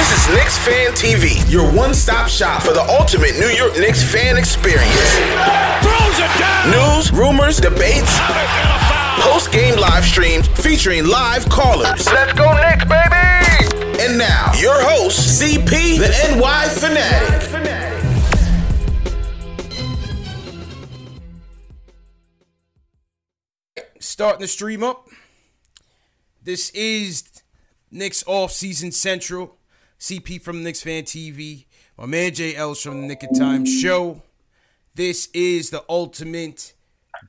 This is Knicks Fan TV, your one-stop shop for the ultimate New York Knicks fan experience. News, rumors, debates, post-game live streams featuring live callers. Let's go Knicks, baby! And now, your host, CP, the NY Fanatic. starting the stream up. This is Knicks Off Season Central. CP from Knicks Fan TV. My man Jay Ellis from the Knick of Time Show. This is the ultimate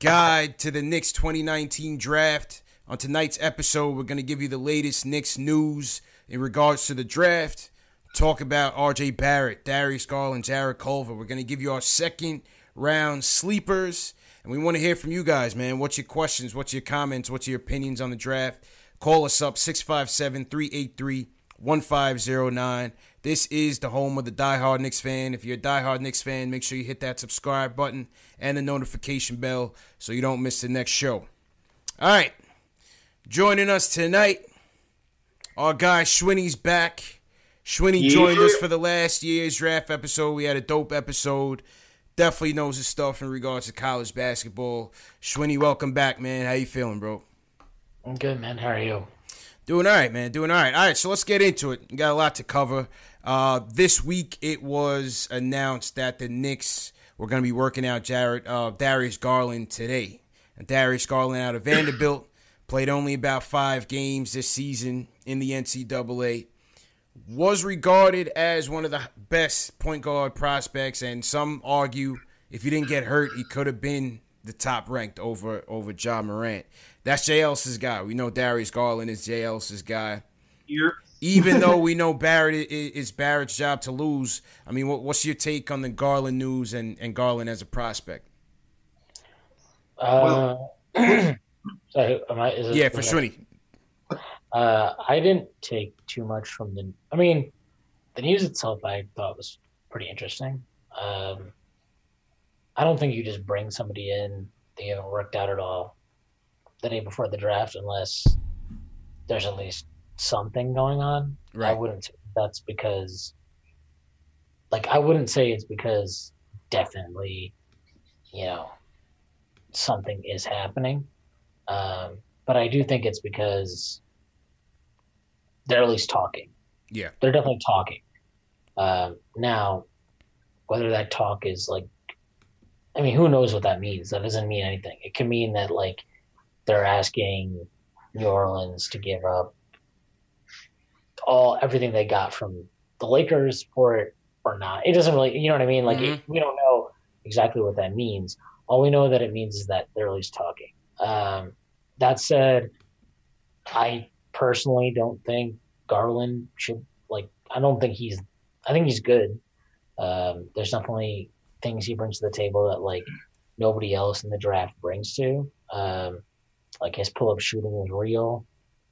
guide to the Knicks 2019 draft. On tonight's episode, we're going to give you the latest Knicks news in regards to the draft. Talk about RJ Barrett, Darius Garland, Jarrett Culver. We're going to give you our second round sleepers. And we want to hear from you guys, man. What's your questions? What's your comments? What's your opinions on the draft? Call us up 657 383 1509. This is the home of the diehard Knicks fan. If you're a diehard Knicks fan, make sure you hit that subscribe button and the notification bell so you don't miss the next show. All right. Joining us tonight, our guy Shwinny's back. Shwinny joined us for the last year's draft episode. We had a dope episode. Definitely knows his stuff in regards to college basketball. Shwinny, welcome back, man. How you feeling, bro? I'm good, man. How are you? Doing all right, man. Doing all right. All right, so let's get into it. We got a lot to cover. Uh, this week, it was announced that the Knicks were going to be working out Jarrett uh, Darius Garland today. And Darius Garland out of Vanderbilt played only about five games this season in the NCAA. Was regarded as one of the best point guard prospects, and some argue if he didn't get hurt, he could have been the top ranked over over Ja Morant. That's Jay Ellis's guy. We know Darius Garland is Jay Ellis's guy. Here. Even though we know Barrett is Barrett's job to lose, I mean, what's your take on the Garland news and, and Garland as a prospect? Uh, sorry, am I, is Yeah, for Shwinny. Uh, I didn't take too much from the. I mean, the news itself I thought was pretty interesting. Um, I don't think you just bring somebody in they haven't worked out at all the day before the draft unless there's at least something going on. I wouldn't say that's because, like, I wouldn't say it's because definitely, you know, something is happening. Um, but I do think it's because they're at least talking. Yeah. They're definitely talking. Um, now, whether that talk is like, I mean, who knows what that means? That doesn't mean anything. It can mean that like they're asking New Orleans to give up all everything they got from the Lakers for it or not. It doesn't really, you know what I mean? Like it, we don't know exactly what that means. All we know that it means is that they're at least talking. Um, that said, I personally don't think Garland should like. I don't think he's. I think he's good. Um, there's definitely things he brings to the table that like nobody else in the draft brings to. Um, like his pull up shooting is real.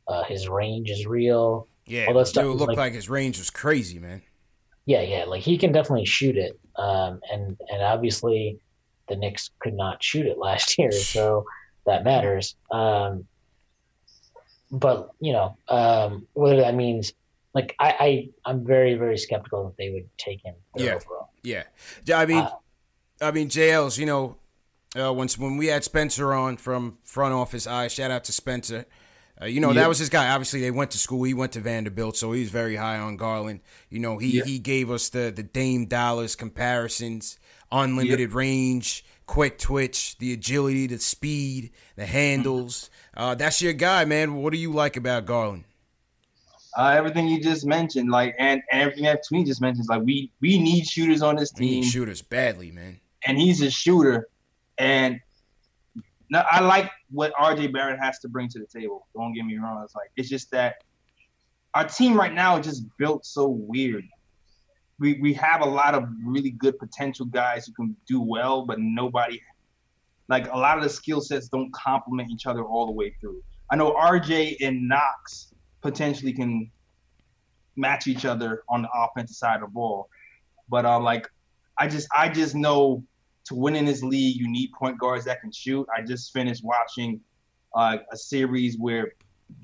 Uh, his range is real. Yeah, All that stuff is looked like- like, his range was crazy, man. Yeah, yeah, like he can definitely shoot it. Um, and and obviously the Knicks could not shoot it last year, so that matters. Um, but you know, um, whether that means like I, I I'm very very skeptical that they would take him. Yeah. Overall. Yeah, I mean, Uh, I mean, JL's. You know, uh, once when we had Spencer on from front office, I shout out to Spencer. Uh, you know, Yeah. that was his guy. Obviously, they went to school. He went to Vanderbilt, so he's very high on Garland. You know, he Yeah. he gave us the the Dame Dolla comparisons, unlimited range, quick twitch, the agility, the speed, the handles. Uh, that's your guy, man. What do you like about Garland? Uh, everything you just mentioned, like, and, and everything that Tweet just mentioned, like we we need shooters on this We team, need shooters badly, man. and he's a shooter. And now I like what RJ Barrett has to bring to the table. Don't get me wrong. It's like it's just that our team right now is just built so weird. We we have a lot of really good potential guys who can do well, but nobody like a lot of the skill sets don't complement each other all the way through. I know RJ and Knox potentially can match each other on the offensive side of the ball, but uh, like I just I just know to win in this league, you need point guards that can shoot. I just finished watching uh, a series where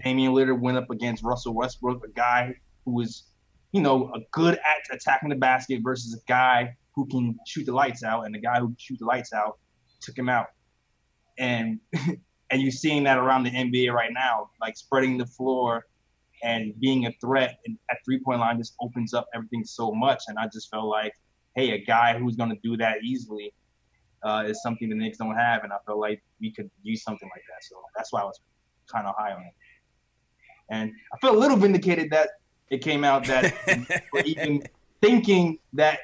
Damian Lillard went up against Russell Westbrook, a guy who was, you know, a good at attacking the basket versus a guy who can shoot the lights out, and the guy who shoot the lights out took him out. And and you're seeing that around the NBA right now, like spreading the floor and being a threat and at three point line just opens up everything so much. And I just felt like, hey, a guy who's going to do that easily uh, is something the Knicks don't have, and I felt like we could use something like that. So that's why I was kind of high on it. And I feel a little vindicated that it came out that we're even thinking that.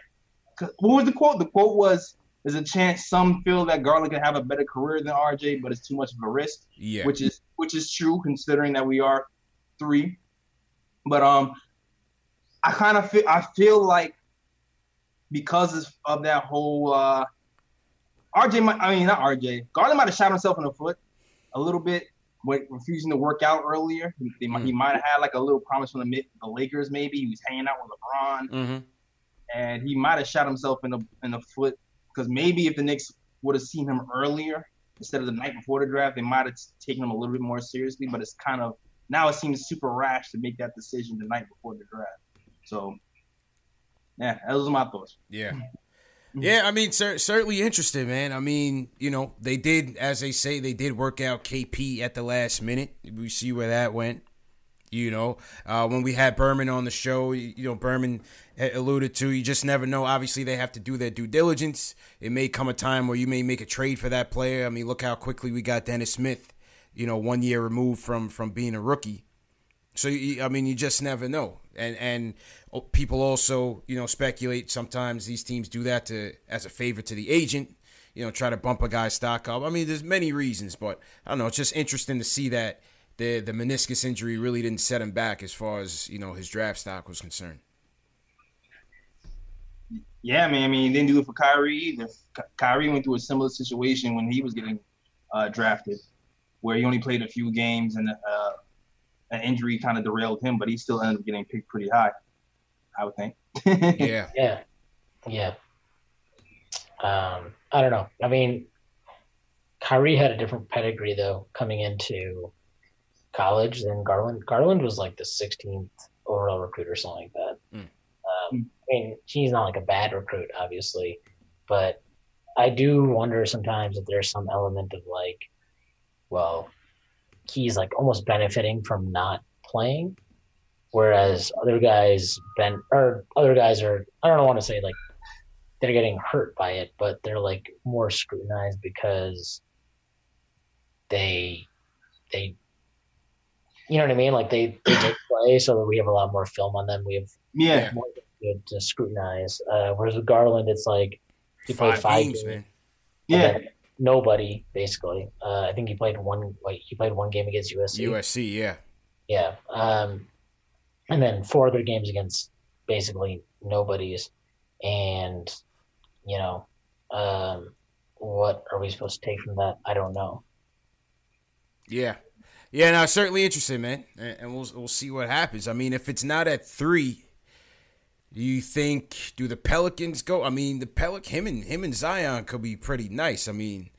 What was the quote? The quote was, "There's a chance some feel that Garland can have a better career than RJ, but it's too much of a risk." Yeah, which is which is true considering that we are three. But um, I kind of feel I feel like because of- of that whole uh, RJ, might, I mean not RJ, Garland might have shot himself in the foot a little bit with refusing to work out earlier. He, might- he might have had like a little promise from the the Lakers. Maybe he was hanging out with LeBron hmm and he might have shot himself in the in the foot because maybe if the Knicks would have seen him earlier instead of the night before the draft, they might have taken him a little bit more seriously. But it's kind of now it seems super rash to make that decision the night before the draft. So, yeah, those are my thoughts. Yeah. Yeah, I mean, cer- certainly interesting, man. I mean, you know, they did, as they say, they did work out KP at the last minute. We see where that went. You know, uh, when we had Berman on the show, you know, Berman alluded to, you just never know. Obviously, they have to do their due diligence. It may come a time where you may make a trade for that player. I mean, look how quickly we got Dennis Smith, you know, one year removed from from being a rookie. So I mean, you just never know, and and oh, people also you know speculate. Sometimes these teams do that to as a favor to the agent, you know, try to bump a guy's stock up. I mean, there's many reasons, but I don't know. It's just interesting to see that the the meniscus injury really didn't set him back as far as you know his draft stock was concerned. Yeah, man. I mean, he didn't do it for Kyrie either. Ky- Kyrie went through a similar situation when he was getting uh, drafted, where he only played a few games and uh, an injury kind of derailed him, but he still ended up getting picked pretty high. I would think. Yeah, Yeah, yeah. Um, I don't know. I mean, Kyrie had a different pedigree though coming into college than Garland. Garland was like the 16th overall recruit or something like that. Mm. Um, I mean, he's not like a bad recruit, obviously, but I do wonder sometimes if there's some element of like, well, he's like almost benefiting from not playing, whereas other guys ben or other guys are I don't want to say like they're getting hurt by it, but they're like more scrutinized because they they you know what I mean? Like they, they did play so that we have a lot more film on them. We have yeah. more to, to scrutinize. Uh, whereas with Garland, it's like he played five games, games, man. Yeah. Nobody basically. Uh, I think he played one. Like he played one game against USC. USC, yeah, Yeah. Um, and then four other games against basically nobodies, And, you know, um, what are we supposed to take from that? I don't know. yeah, yeah. No, certainly interesting, man, and, and we'll we'll see what happens. I mean, if it's not at three. Do you think do the Pelicans go? I mean, the Pelic him and him and Zion could be pretty nice. I mean,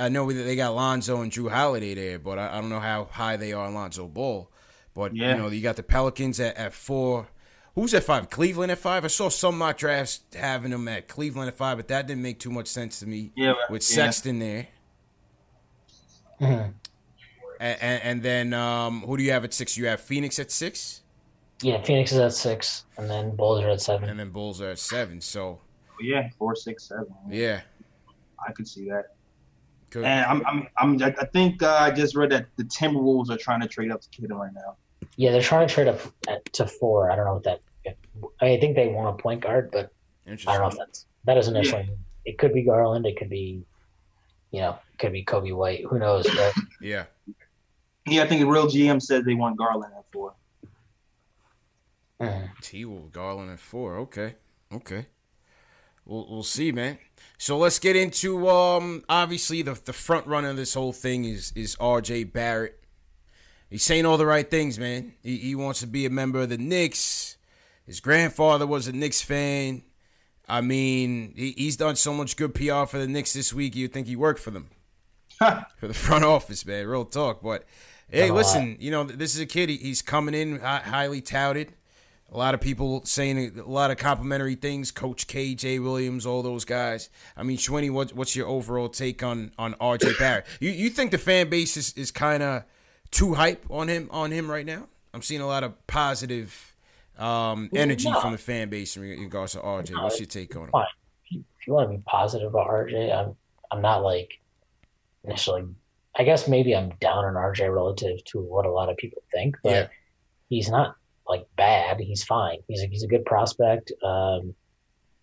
I know that they got Lonzo and Jrue Holiday there, but I, I don't know how high they are on Lonzo Ball. But Yeah. you know, you got the Pelicans at, at four. Who's at five? Cleveland at five. I saw some mock drafts having them at Cleveland at five, but that didn't make too much sense to me. Yeah, but- with yeah. Sexton there, Mhm. and, and, and then um, who do you have at six? You have Phoenix at six, Yeah, Phoenix is at six, and then Bulls are at seven. and then Bulls are at seven. So Yeah, four, six, seven. yeah, I could see that. good. And I'm, I'm, I'm I I think uh, I just read that the Timberwolves are trying to trade up to Kid right now. Yeah, they're trying to trade up at, to four. I don't know what that. I think they want a point guard, but I don't know if Interesting. that's that doesn't. It could be Garland. It could be, you know, it could be Coby White. Who knows? But Yeah. Yeah, I think the RealGM said they want Garland at four. T Wolf Garland at four. Okay. Okay. We'll we'll see, man. So let's get into um obviously the the front runner of this whole thing is is RJ Barrett. He's saying all the right things, man. He he wants to be a member of the Knicks. His grandfather was a Knicks fan. I mean, he, he's done so much good PR for the Knicks this week. You'd think he worked for them, for the front office, man. Real talk. But hey, listen, you know this is a kid. He, he's coming in hi- highly touted. A lot of people saying a lot of complimentary things. Coach K, Jay Williams, all those guys. I mean, Shwinny, what, what's your overall take on on RJ Barrett? You you think the fan base is, is kind of too hype on him on him right now? I'm seeing a lot of positive um, energy No. from the fan base in regards to RJ. What's your take on him? If you, if you want to be positive about RJ, I'm I'm not like initially. I guess maybe I'm down on RJ relative to what a lot of people think, but Yeah. he's not like bad. He's fine. He's a, he's a good prospect. Um,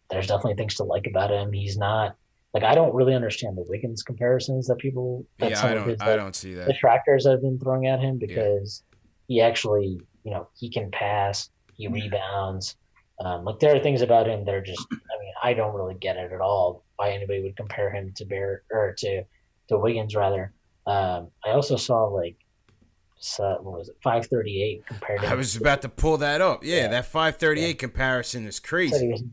there's definitely things to like about him. He's not like I don't really understand the Wiggins comparisons that people that Yeah, I don't his I like, don't see that. the detractors have been throwing at him because he actually, you know, he can pass, he rebounds. Um, like there are things about him that are just, I mean, I don't really get it at all. Why anybody would compare him to Bear or to to Wiggins rather. Um, I also saw like, so, what was it, five thirty eight compared. to. I was about to pull that up. Yeah, Yeah. that 538 comparison is said he crazy. was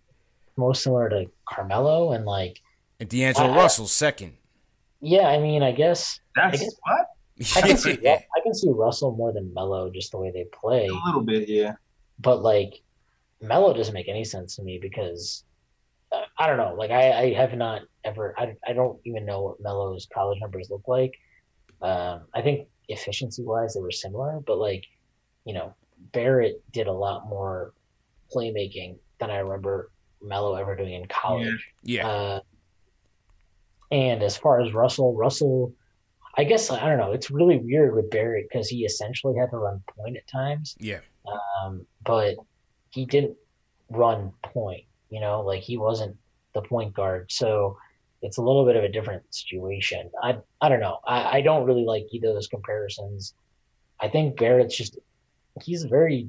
most similar to Carmelo and like, And D'Angelo I- I- Russell's second. yeah, I mean, I guess That's guess- what I can see I can see Russell more than Melo just the way they play. a little bit, yeah. but like Melo doesn't make any sense to me because uh, I don't know. Like I, I have not ever. I, I don't even know what Melo's college numbers look like. Um, I think efficiency wise they were similar, but like you know Barrett did a lot more playmaking than I remember Melo ever doing in college. yeah. Uh, and as far as Russell, Russell, I guess I don't know. It's really weird with Barrett because he essentially had to run point at times Yeah. um, but he didn't run point. You know, like he wasn't the point guard, so it's a little bit of a different situation. I I don't know. I, I don't really like either of those comparisons. I think Barrett's just he's a very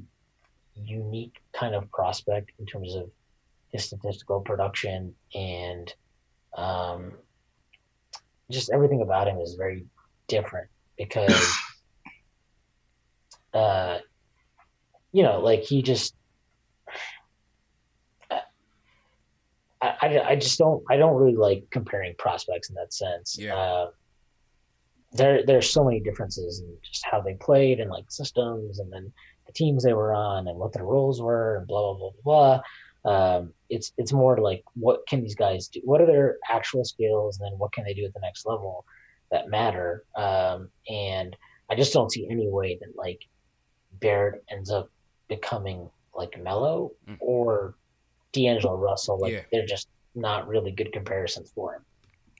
unique kind of prospect in terms of his statistical production and um, just everything about him is very different because uh, you know, like he just, I, I, just don't, I don't really like comparing prospects in that sense. Yeah. Uh, there, there's so many differences in just how they played and like systems, and then the teams they were on and what their roles were, and blah blah blah blah. blah. Um, it's it's more like what can these guys do? What are their actual skills, and then what can they do at the next level that matter? Um, and I just don't see any way that like Barrett ends up becoming like Melo Mm. or D'Angelo Russell. Like Yeah. they're just not really good comparisons for him.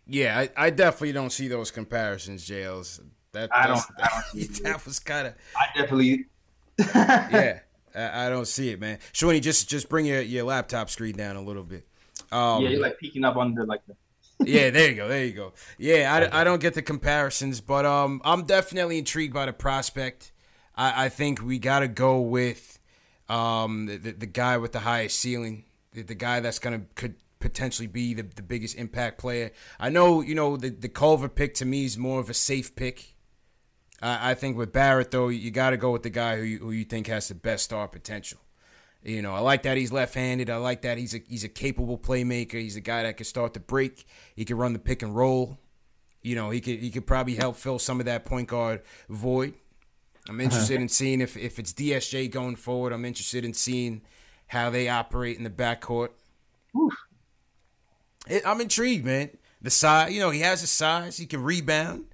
Yeah, I, I definitely don't see those comparisons, Jails. That I don't- that's- I don't that was kind of I definitely. yeah. I, I don't see it, man. Shwinny, just just bring your, your laptop screen down a little bit. Um, yeah, you're like peeking up under like the. yeah, there you go, there you go. Yeah, I, I don't get the comparisons, but um, I'm definitely intrigued by the prospect. I, I think we got to go with um the, the, the guy with the highest ceiling, the, the guy that's gonna could potentially be the, the biggest impact player. I know, you know, the the Culver pick to me is more of a safe pick. I, I think with Barrett though, you got to go with the guy who you, who you think has the best star potential. You know, I like that he's left-handed. I like that he's a he's a capable playmaker. He's a guy that can start the break. He can run the pick and roll. you know, he could he could probably help fill some of that point guard void. I'm interested uh-huh. in seeing if, if it's DSJ going forward. I'm interested in seeing how they operate in the backcourt. It, I'm intrigued, man. The size, you know, he has the size. He can rebound.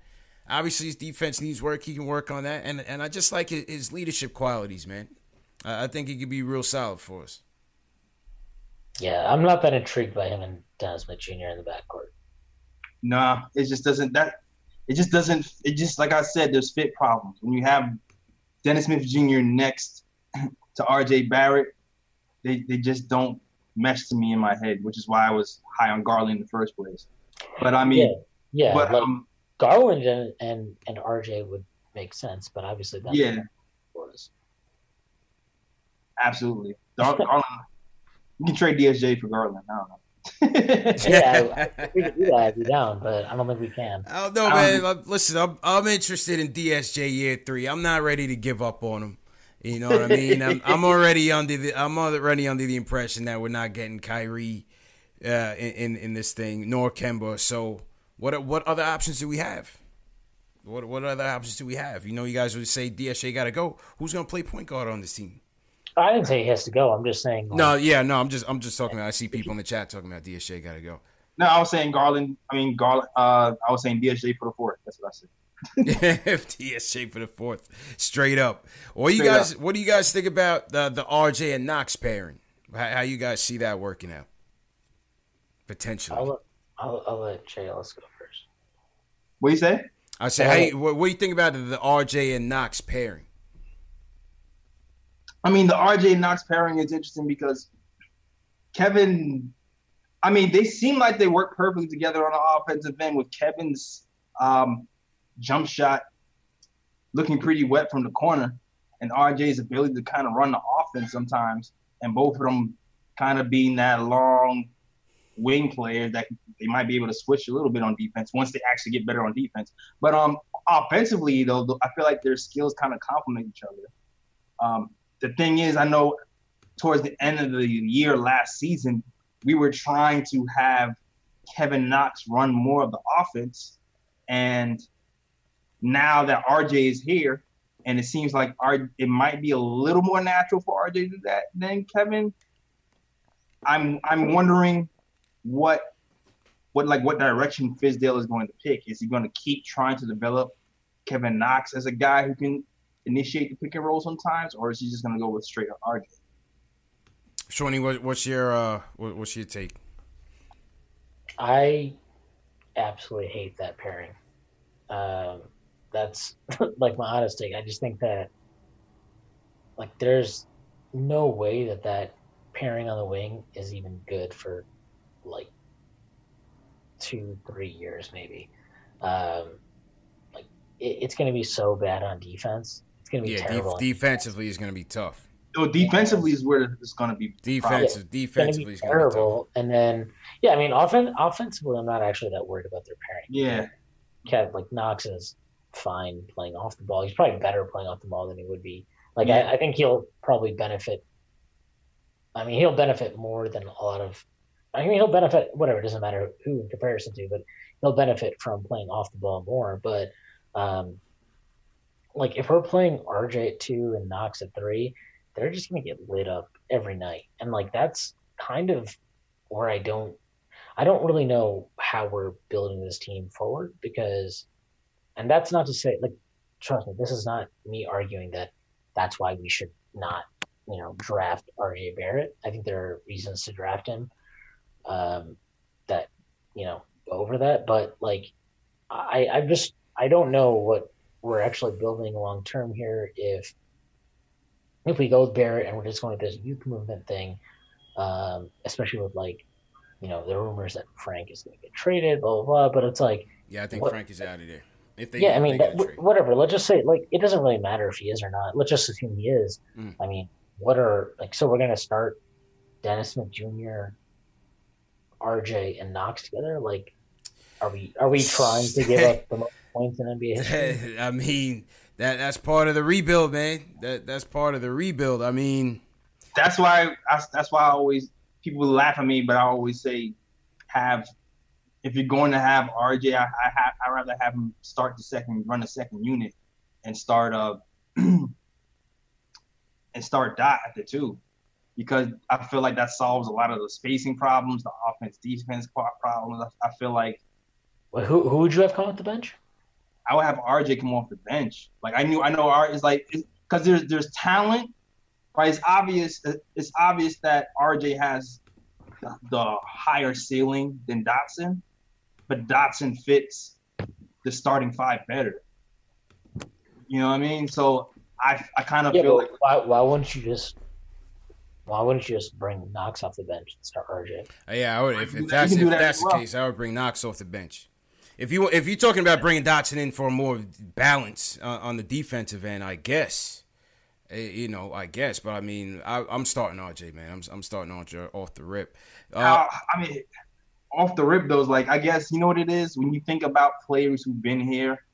Obviously, his defense needs work. He can work on that, and and I just like his, his leadership qualities, man. Uh, I think he could be real solid for us. Yeah, I'm not that intrigued by him and Dennis Smith Jr. in the backcourt. Nah, it just doesn't. That it just doesn't. It just like I said, there's fit problems when you have Dennis Smith Jr. next to R.J. Barrett. They they just don't mesh to me in my head, which is why I was high on Garland in the first place. But I mean, yeah, yeah but like um, Garland and, and and RJ would make sense, but obviously that's yeah, was absolutely Garland. you can trade DSJ for Garland. I don't know. yeah, we could do that. I'd be down, but I don't think we can. I don't know, man. Um, Listen, I'm, I'm interested in DSJ year three. I'm not ready to give up on him. You know what I mean? I'm, I'm already under the I'm already under the impression that we're not getting Kyrie uh, in, in, in this thing, nor Kemba. So what what other options do we have? What what other options do we have? You know, you guys would say DSJ got to go. Who's going to play point guard on this team? I didn't say he has to go. I'm just saying. Like, no, yeah, no, I'm just I'm just talking about. I see people in the chat talking about DSJ got to go. No, I was saying Garland. I mean Garland. Uh, I was saying DSJ for the fourth. That's what I said. DSJ for the fourth, straight up. What do you guys? Up. What do you guys think about the the RJ and Knox pairing? How, how you guys see that working out? Potentially. I'll, I'll, I'll let Jay let's go first. What do you say? I say, hey, what, what do you think about the, the RJ and Knox pairing? I mean, the RJ and Knox pairing is interesting because Kevin. I mean, they seem like they work perfectly together on the offensive end with Kevin's um, jump shot looking pretty wet from the corner, and RJ's ability to kind of run the offense sometimes, and both of them kind of being that long wing player that they might be able to switch a little bit on defense once they actually get better on defense. But um, offensively though, I feel like their skills kind of complement each other. Um, the thing is, I know towards the end of the year last season, we were trying to have Kevin Knox run more of the offense, and now that RJ is here, and it seems like R, it might be a little more natural for RJ to do that than Kevin. I'm I'm wondering what what like what direction Fizdale is going to pick. Is he going to keep trying to develop Kevin Knox as a guy who can initiate the pick and roll sometimes, or is he just going to go with straight up RJ? Shwinny, what, what's your uh, what, what's your take? I absolutely hate that pairing. Um, that's like my honest take. I just think that like there's no way that that pairing on the wing is even good for like two, three years maybe. Um, like it, it's going to be so bad on defense. It's going to be yeah, terrible. Def- defensively is going to be tough. So defensively is where it's going to be defensive. Yeah, defensively is terrible. And then yeah, I mean, offen- offensively, I'm not actually that worried about their pairing. Yeah, Kev like Knox is fine playing off the ball. He's probably better playing off the ball than he would be. Like yeah. I, I think he'll probably benefit. I mean, he'll benefit more than a lot of I mean, he'll benefit. Whatever, it doesn't matter who in comparison to, but he'll benefit from playing off the ball more. But um, like if we're playing RJ at two and Knox at three, they're just gonna get lit up every night, and like that's kind of where I don't, I don't really know how we're building this team forward because, and that's not to say like, trust me, this is not me arguing that that's why we should not, you know, draft RJ Barrett. I think there are reasons to draft him um, that you know over that. But like, I I just I don't know what we're actually building long term here. If if we go with Barrett and we're just going with this youth movement thing, um, especially with like you know the rumors that Frank is going to get traded, blah blah blah. But it's like yeah, I think what, Frank is out of there. If they, yeah, I mean, that, whatever. Let's just say, like, it doesn't really matter if he is or not. Let's just assume he is. Mm. I mean, what are like? So we're gonna start Dennis Smith Jr. RJ and Knox together? Like, are we are we trying to give up the most points in NBA history? I mean, that that's part of the rebuild, man. That that's part of the rebuild. I mean, that's why I, that's why I always people laugh at me, but I always say have if you're going to have RJ, I I have I rather have him start the second, run the second unit, and start uh and start Dot at the two, because I feel like that solves a lot of the spacing problems, the offense defense problems. I feel like. Wait, who who would you have come off the bench? I would have RJ come off the bench. Like I knew I know R is like because there's there's talent, right? It's obvious it's obvious that RJ has the higher ceiling than Dotson, but Dotson fits the starting five better. You know what I mean? So I I kind of yeah, feel like why why wouldn't you just why wouldn't you just bring Knox off the bench and start RJ? Uh, yeah, I would. If, if that's if that that's the well. case, I would bring Knox off the bench. If you if you're talking about bringing Dotson in for more balance uh, on the defensive end, I guess. Uh, you know, I guess, but I mean, I, am starting RJ, man. I'm I'm starting RJ off the rip. Uh, I mean, off the rip, though, like I guess you know what it is when you think about players who've been here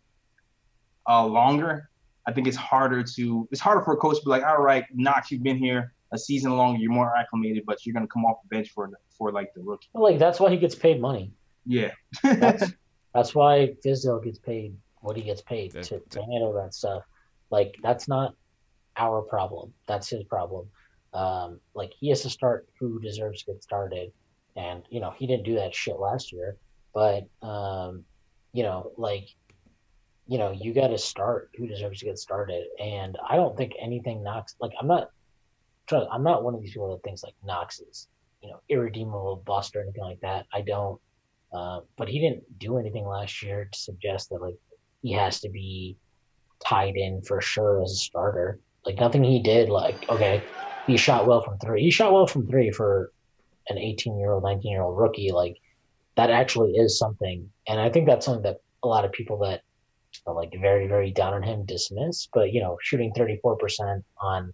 uh, longer. I think it's harder to it's harder for a coach to be like, all right, Knox, you've been here a season longer, you're more acclimated, but you're gonna come off the bench for for like the rookie. Well, like that's why he gets paid money. Yeah, that's that's why Fizdale gets paid what he gets paid to, to handle that stuff. Like that's not our problem. That's his problem. Um, like he has to start who deserves to get started, and you know he didn't do that shit last year. But um, you know, like you know, you got to start who deserves to get started. And I don't think anything knocks. Like I'm not. I'm not one of these people that thinks like Knox is you know irredeemable bust or anything like that. I don't. Uh, but he didn't do anything last year to suggest that like he has to be tied in for sure as a starter. Like nothing he did, like okay, he shot well from three. He shot well from three for an 18 year old, 19 year old rookie. Like that actually is something, and I think that's something that a lot of people that are like very, very down on him dismiss. But you know, shooting 34 percent on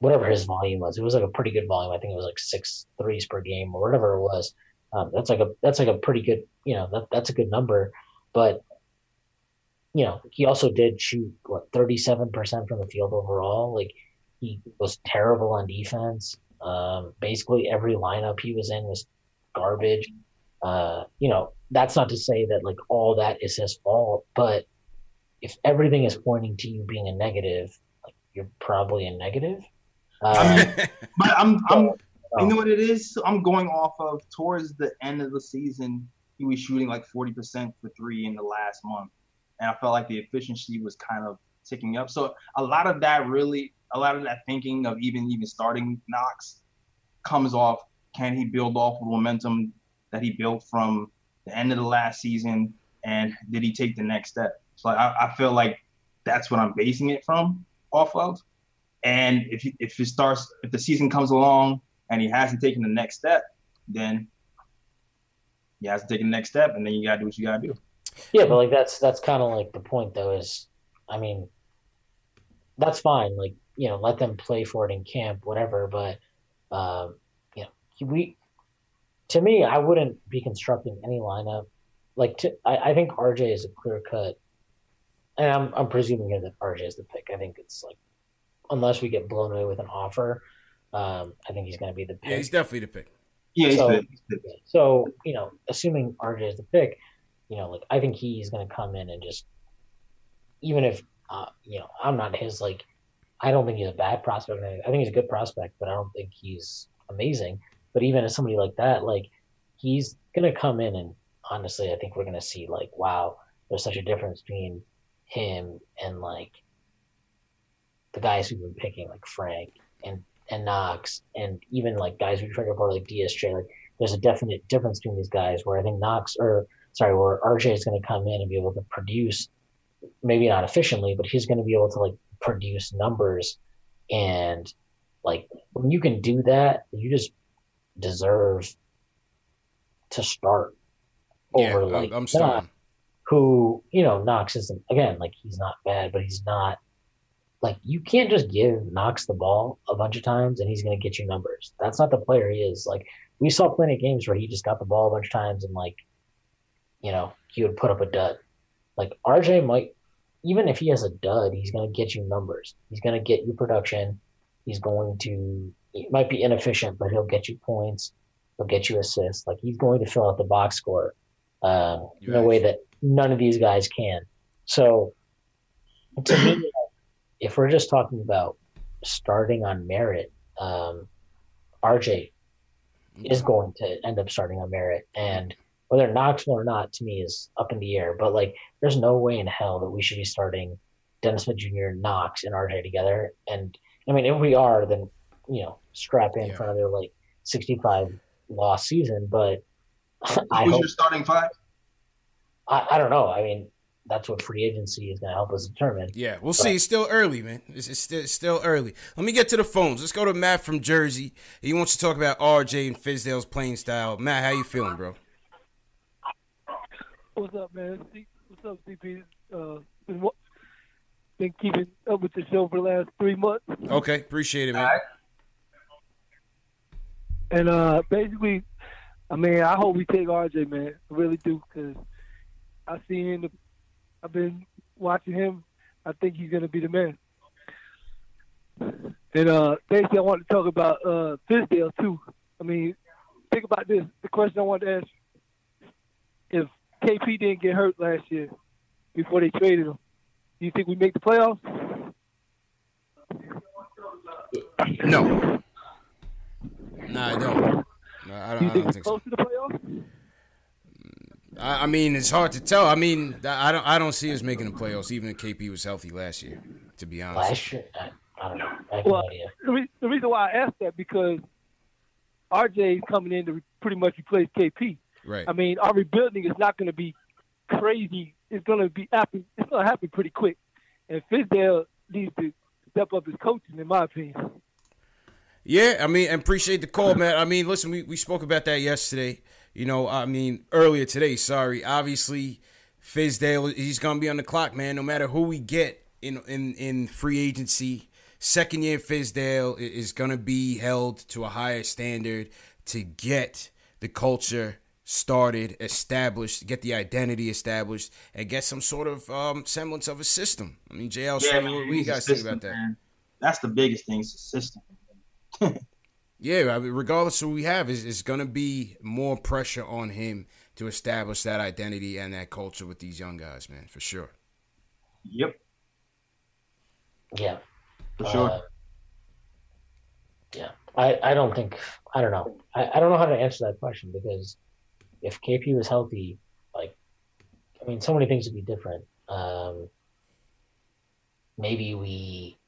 whatever his volume was, it was like a pretty good volume. I think it was like six threes per game or whatever it was. Um, that's like a that's like a pretty good, you know, that that's a good number. But you know, he also did shoot what 37% from the field overall. Like he was terrible on defense. Um, basically every lineup he was in was garbage. Uh, you know, that's not to say that like all that is his fault, but if everything is pointing to you being a negative, like you're probably a negative. Um, but I'm, I'm, you know what it is? I'm going off of towards the end of the season, he was shooting like 40% for three in the last month and I felt like the efficiency was kind of ticking up. So a lot of that really, a lot of that thinking of even even starting Knox comes off. Can he build off the momentum that he built from the end of the last season, and did he take the next step? So I, I feel like that's what I'm basing it from off of. And if he, if it starts, if the season comes along and he hasn't taken the next step, then he has to take the next step, and then you gotta do what you gotta do. Yeah, but like that's that's kind of like the point though. Is I mean, that's fine. Like you know, let them play for it in camp, whatever. But um, you know, we to me, I wouldn't be constructing any lineup. Like to, I, I think RJ is a clear cut, and I'm I'm presuming here that RJ is the pick. I think it's like unless we get blown away with an offer, um, I think he's going to be the pick. Yeah, he's definitely the pick. Yeah, so, so you know, assuming RJ is the pick, you know, like I think he's going to come in and just, even if, uh, you know, I'm not his like, I don't think he's a bad prospect. I think he's a good prospect, but I don't think he's amazing. But even as somebody like that, like he's to come in and honestly, I think we're to see like, wow, there's such a difference between him and like the guys we've been picking, like Frank and and Knox, and even like guys we to report like DSJ. Like, there's a definite difference between these guys where I think Knox or sorry, where RJ is to come in and be able to produce, maybe not efficiently, but he's to be able to like produce numbers. And like when you can do that, you just deserve to start over yeah, like I'm starting. who you know Knox isn't again like he's not bad, but he's not like you can't just give Knox the ball a bunch of times and he's going to get you numbers. That's not the player he is. Like we saw plenty of games where he just got the ball a bunch of times and like you know, he would put up a dud. Like RJ might, even if he has a dud, he's going to get you numbers. He's going to get you production. He's going to, it might be inefficient, but he'll get you points. He'll get you assists. Like he's going to fill out the box score. um, in a way that none of these guys can. So, to me, if we're just talking about starting on merit, um, RJ is going to end up starting on merit, and whether Knoxville or not to me is up in the air. But like, there's no way in hell that we should be starting Dennis Smith Jr., Knox, and RJ together. And I mean, if we are, then you know, strap in yeah. for another like 65 loss season. But I who's hope, your starting five? I, I don't know. I mean, that's what free agency is going to help us determine. Yeah, we'll but, see. It's still early, man. It's, it's, still, it's, still, early. Let me get to the phones. Let's go to Matt from Jersey. He wants to talk about RJ and Fizdale's playing style. Matt, how you feeling, bro? What's up, man? What's up, CP? Uh, been, been keeping up with the show for the last three months. Okay, appreciate it, man. And uh, basically, I mean, I hope we take RJ, man. I really do, because I see him. I've been watching him. I think he's gonna be the man. And uh, basically, I want to talk about uh, Fizdale too. I mean, think about this. The question I want to ask: If KP didn't get hurt last year before they traded him, do you think we make the playoffs? No. No, I don't. No, I don't, you think I don't think close so. to the playoffs? I, I mean, it's hard to tell. I mean, I don't. I don't see us making the playoffs, even if KP was healthy last year. To be honest, last year, I, I don't know. I well, the, re- the reason why I asked that because RJ is coming in to pretty much replace KP. Right. I mean, our rebuilding is not going to be crazy. It's going to be happen. It's going to happen pretty quick. And Fizdale needs to step up his coaching, in my opinion. Yeah, I mean, I appreciate the call, man. I mean, listen, we, we spoke about that yesterday. You know, I mean, earlier today, sorry. Obviously, Fizdale, he's going to be on the clock, man, no matter who we get in, in, in free agency. Second year Fizdale is going to be held to a higher standard to get the culture started, established, get the identity established, and get some sort of um, semblance of a system. I mean, JL, yeah, man, what do you guys think about that? Man. That's the biggest thing, it's the system. yeah, I mean, regardless of who we have, is is going to be more pressure on him to establish that identity and that culture with these young guys, man, for sure. Yep. Yeah. For sure. Uh, yeah. I, I don't think I don't know. I, I don't know how to answer that question because if KP was healthy, like I mean so many things would be different. Um maybe we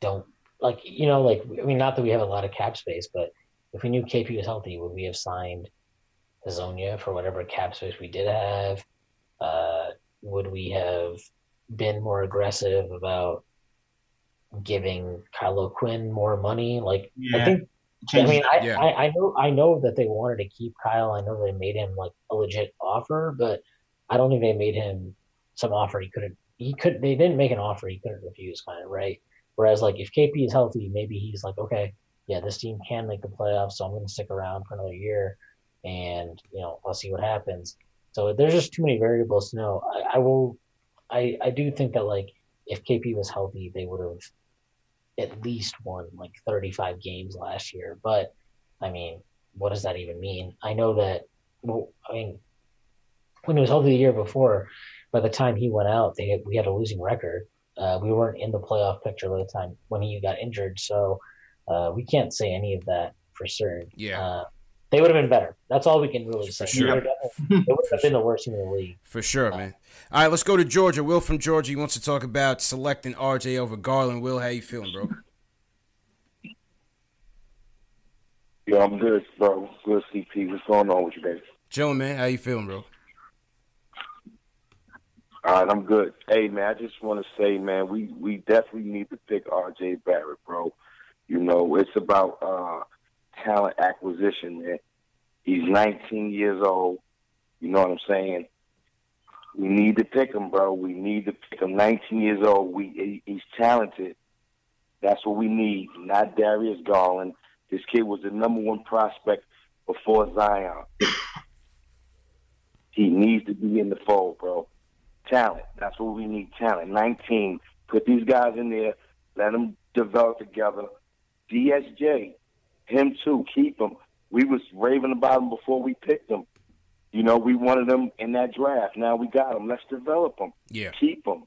don't like you know, like I mean, not that we have a lot of cap space, but if we knew KP was healthy, would we have signed Hezonja for whatever cap space we did have? Uh, would we have been more aggressive about giving Kyle O'Quinn more money? Like yeah. I think. I mean, I, yeah. I, I know I know that they wanted to keep Kyle. I know they made him like a legit offer, but I don't think they made him some offer he couldn't. He could. They didn't make an offer he couldn't refuse, kind of right. Whereas like if KP is healthy, maybe he's like, okay, yeah, this team can make the playoffs, so I'm going to stick around for another year, and you know I'll see what happens. So there's just too many variables to know. I, I will, I I do think that like if KP was healthy, they would have at least won like 35 games last year. But I mean, what does that even mean? I know that. Well, I mean, when he was healthy the year before, by the time he went out, they had, we had a losing record. Uh, we weren't in the playoff picture by the time when he got injured, so uh, we can't say any of that for certain. Yeah. Uh, they would have been better. That's all we can really say. Sure. They would have, have been the worst team in the league. For sure, man. All right, let's go to Georgia. Will from Georgia he wants to talk about selecting RJ over Garland. Will, how you feeling, bro? Yo, I'm good, bro. Good, CP. What's going on with you, baby? Chilling, man. How you feeling, bro? All right, I'm good. Hey, man, I just want to say, man, we we definitely need to pick R.J. Barrett, bro. You know, it's about uh, talent acquisition, man. He's 19 years old. You know what I'm saying? We need to pick him, bro. We need to pick him. 19 years old. We he's talented. That's what we need. Not Darius Garland. This kid was the number one prospect before Zion. he needs to be in the fold, bro talent. That's what we need talent. 19. Put these guys in there. Let them develop together. DSJ, him too. Keep him. We was raving about him before we picked him. You know, we wanted them in that draft. Now we got them. Let's develop them. Yeah. Keep them.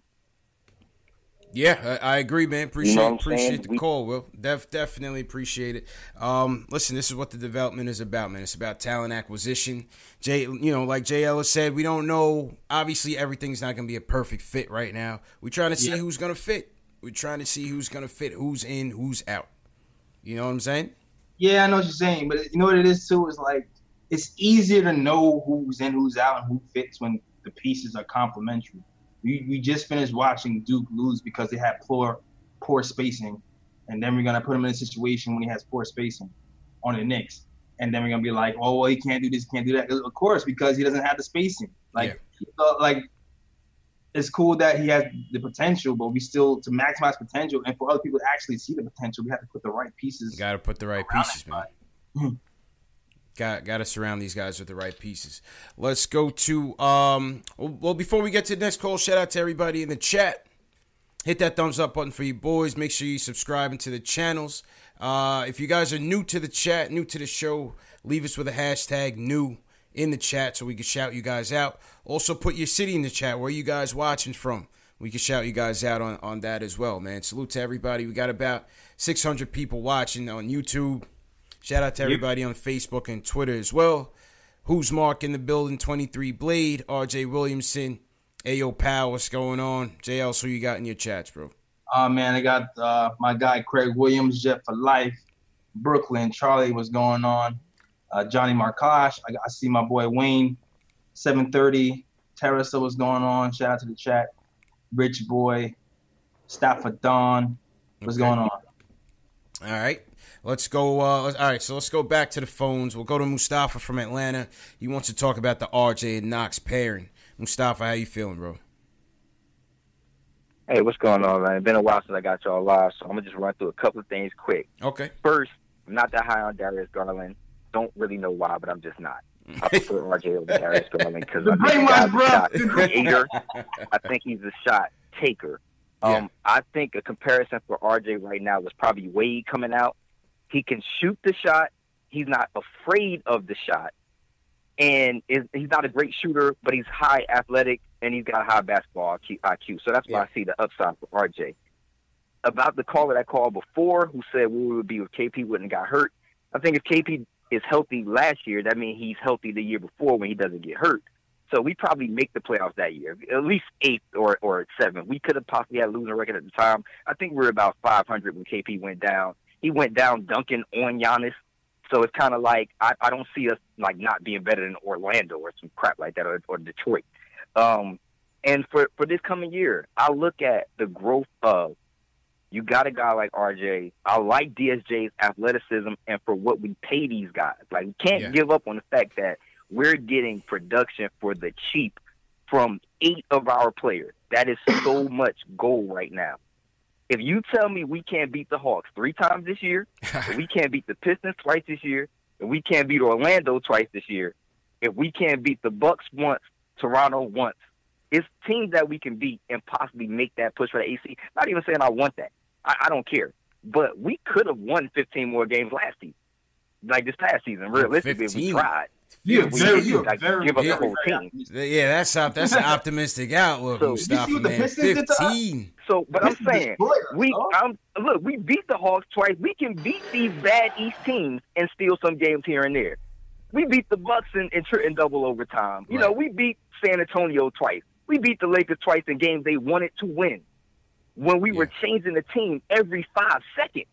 Yeah, I, I agree, man. Appreciate You know appreciate saying? the We- call, Will. Def, definitely appreciate it. Um, listen, this is what the development is about, man. It's about talent acquisition. Jay, you know, like Jay Ellis said, we don't know. Obviously, everything's not going to be a perfect fit right now. We're trying to see who's going to fit. We're trying to see who's going to fit, who's in, who's out. You know what I'm saying? Yeah, I know what you're saying, but you know what it is too is like it's easier to know who's in, who's out, and who fits when the pieces are complementary. We we just finished watching Duke lose because they had poor poor spacing, and then we're gonna put him in a situation when he has poor spacing on the Knicks, and then we're gonna be like, oh well, he can't do this, can't do that. Of course, because he doesn't have the spacing. Like uh, like it's cool that he has the potential, but we still to maximize potential and for other people to actually see the potential, we have to put the right pieces. Got to put the right pieces, man. Got got to surround these guys with the right pieces. Let's go to um. Well, before we get to the next call, shout out to everybody in the chat. Hit that thumbs up button for you boys. Make sure you subscribe to the channels. Uh, if you guys are new to the chat, new to the show, leave us with a hashtag new in the chat so we can shout you guys out. Also, put your city in the chat. Where you guys watching from? We can shout you guys out on, on that as well, man. Salute to everybody. We got about 600 people watching on YouTube. Shout out to everybody on Facebook and Twitter as well. Who's Mark in the building? 23 Blade, RJ Williamson, Ayo Powell, what's going on? JL, who you got in your chats, bro? Oh man, I got uh, my guy Craig Williams, Jet for Life, Brooklyn, Charlie, what's going on? Uh, Johnny Markosh, I, I see my boy Wayne, 730, Teresa, what's going on? Shout out to the chat. Rich Boy, Stafford Don, what's Okay. going on? All right. Let's go. Uh, all right, so let's go back to the phones. We'll go to Mustafa from Atlanta. He wants to talk about the RJ and Knox pairing. Mustafa, how you feeling, bro? Hey, what's going on, man? It's been a while since I got y'all live, so I'm gonna just run through a couple of things quick. Okay. First, I'm not that high on Darius Garland. Don't really know why, but I'm just not. I prefer RJ over Darius Garland because I think the a shot creator. I think he's a shot taker. Um, Yeah. I think a comparison for RJ right now was probably Wade coming out. He can shoot the shot. He's not afraid of the shot, and is, he's not a great shooter, but he's high athletic and he's got high basketball IQ. IQ. So that's why Yeah. I see the upside for RJ. About the caller that called before, who said where we would be if KP wouldn't have got hurt. I think if KP is healthy last year, that means he's healthy the year before when he doesn't get hurt. So we probably make the playoffs that year, at least eighth or or seventh. We could have possibly had a losing record at the time. I think we were about 500 when KP went down. He went down dunking on Giannis. So it's kind of like I, I don't see us like not being better than Orlando or some crap like that or, or Detroit. Um, and for for this coming year, I look at the growth of you got a guy like RJ. I like DSJ's athleticism and for what we pay these guys. Like we can't Yeah. give up on the fact that we're getting production for the cheap from eight of our players. That is so much gold right now. If you tell me we can't beat the Hawks three times this year, we can't beat the Pistons twice this year, and we can't beat Orlando twice this year, if we can't beat the Bucks once, Toronto once, it's teams that we can beat and possibly make that push for the AC. Not even saying I want that. I, I don't care. But we could have won 15 more games last season, like this past season. Realistically, if we 15? tried, You're if we very, didn't, like, very, give up the the whole team. Yeah, that's op- that's an optimistic outlook, So- Mustafa, You the man. Pistons did to us? Fifteen. So, but I'm saying destroyed us, we dog. um, look, we beat the Hawks twice. We can beat these bad East teams and steal some games here and there. We beat the Bucks in, in, tri- in double overtime. You know, we beat San Antonio twice. We beat the Lakers twice in games they wanted to win. When we were changing the team every five seconds.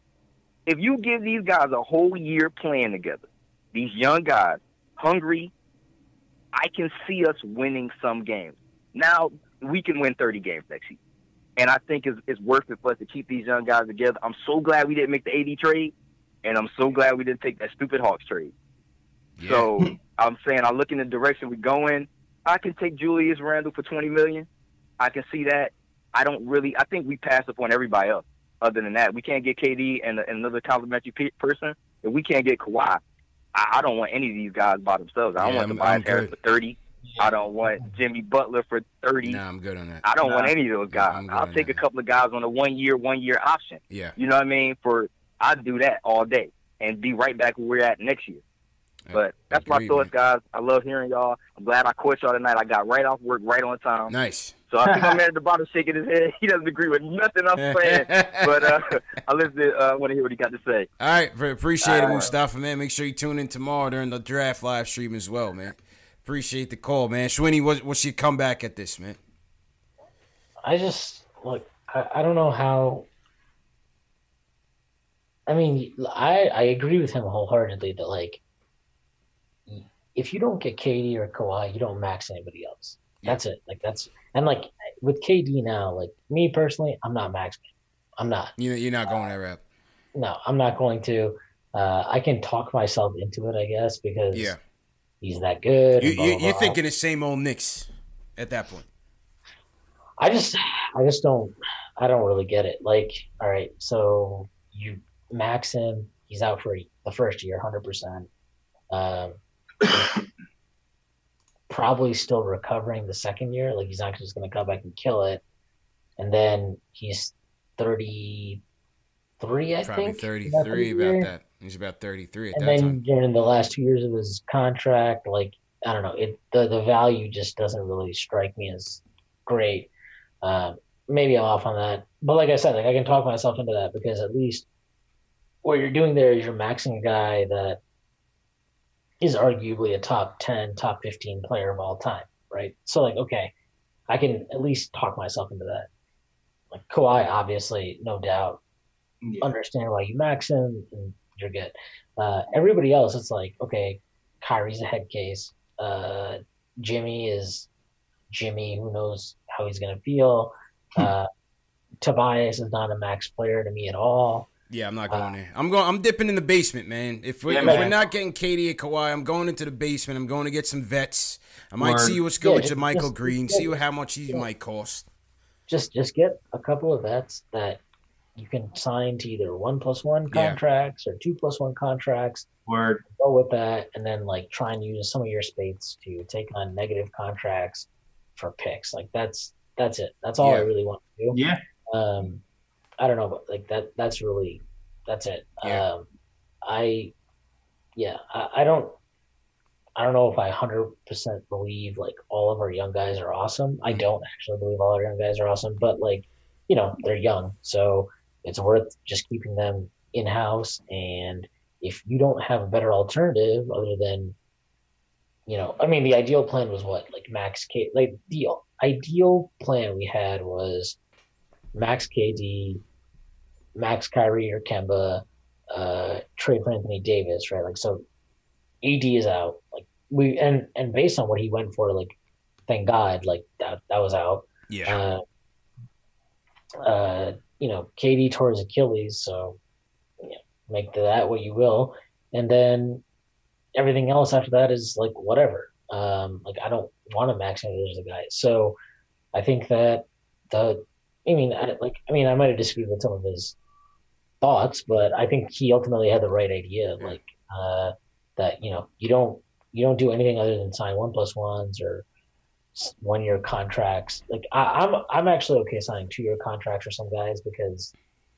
If you give these guys a whole year playing together, these young guys, hungry, I can see us winning some games. Now we can win 30 games next year and I think it's, it's worth it for us to keep these young guys together. I'm so glad we didn't make the AD trade, and I'm so glad we didn't take that stupid Hawks trade. Yeah. So I'm saying I look in the direction we're going. I can take Julius Randle for 20 million. I can see that. I don't really. I think we pass up on everybody else. Other than that, we can't get KD and, and another complimentary pe- person. If we can't get Kawhi, I, I don't want any of these guys by themselves. I don't Yeah, want Tobias Harris for 30. I don't want Jimmy Butler for 30. Nah, I'm good on that. I don't want any of those guys. Good I'll take a couple of guys on a one year, one year option. Yeah. You know what I mean? For I'd do that all day and be right back where we're at next year. But that's my thoughts, man. guys. I love hearing y'all. I'm glad I caught y'all tonight. I got right off work, right on time. Nice. So I think my man at the bottom shaking his head. He doesn't agree with nothing I'm saying, but uh, I listen. To, uh, want to hear what he got to say. All right, v- appreciate it, All right. Mustafa, man. Make sure you tune in tomorrow during the draft live stream as well, man. Appreciate the call, man. Shwinny, what, what's your comeback at this, man? I just look. I, I don't know how. I mean, I I agree with him wholeheartedly that like, if you don't get KD or Kawhi, you don't max anybody else. That's it. Like that's and like with KD now, like me personally, I'm not maxing. I'm not. You you're not going that route. No, I'm not going to. Uh, I can talk myself into it, I guess, because Yeah. he's that good. You, and blah, you, blah, you're blah. thinking the same old Knicks at that point. I just, I just don't, I don't really get it. Like, all right, so you max him, he's out for the first year, hundred percent. Probably still recovering the second year. Like, he's not just going to come back and kill it. And then he's thirty-three, I Probably think. 33 about that. He's about 33 at and then time. during the last two years of his contract, like I don't know, it the the value just doesn't really strike me as great. Um, maybe I'm off on that, but like I said, like I can talk myself into that because at least what you're doing there is you're maxing a guy that is arguably a top ten, top fifteen player of all time, right? So like, okay, I can at least talk myself into that. Like Kawhi, obviously, no doubt, Yeah. understand why you max him and you're good. Uh, everybody else, it's like, okay, Kyrie's a head case. Uh, Jimmy is Jimmy. Who knows how he's going to feel? Uh, Tobias is not a max player to me at all. Yeah, I'm not going there. I'm going. I'm dipping in the basement, man. If we Yeah, if man. we're not getting KD and Kawhi, I'm going into the basement. I'm going to get some vets. I might Word. see what's good Yeah, with Michael just- Green. yeah. See how much he might cost. Just just get a couple of vets that you can sign to either one plus one Yeah. contracts or two plus one contracts. Word. Go with that, and then like try and use some of your space to take on negative contracts for picks. Like that's that's it. That's all I really want to do. Yeah. um i don't know but like that that's really that's it. Yeah. um i yeah I, I don't i don't know if i 100% believe like all of our young guys are awesome. I don't actually believe all our young guys are awesome but like you know they're young so it's worth just keeping them in house and if you don't have a better alternative other than you know i mean the ideal plan was what like max k like the ideal plan we had was Max KD, Max Kyrie or Kemba, uh, trade for Anthony Davis, right? Like so, AD is out. Like we and and based on what he went for, like thank God, like that that was out. Yeah. Uh, uh, you know, KD tore his Achilles, so you know, make that what you will, and then everything else after that is like whatever. Um, like I don't want to max of those guys, so I think that the I mean, I, like, I mean, I might have disagreed with some of his thoughts, but I think he ultimately had the right idea. Like, uh, that you know, you don't you don't do anything other than sign one plus ones or one year contracts. Like, I, I'm I'm actually okay signing two year contracts for some guys because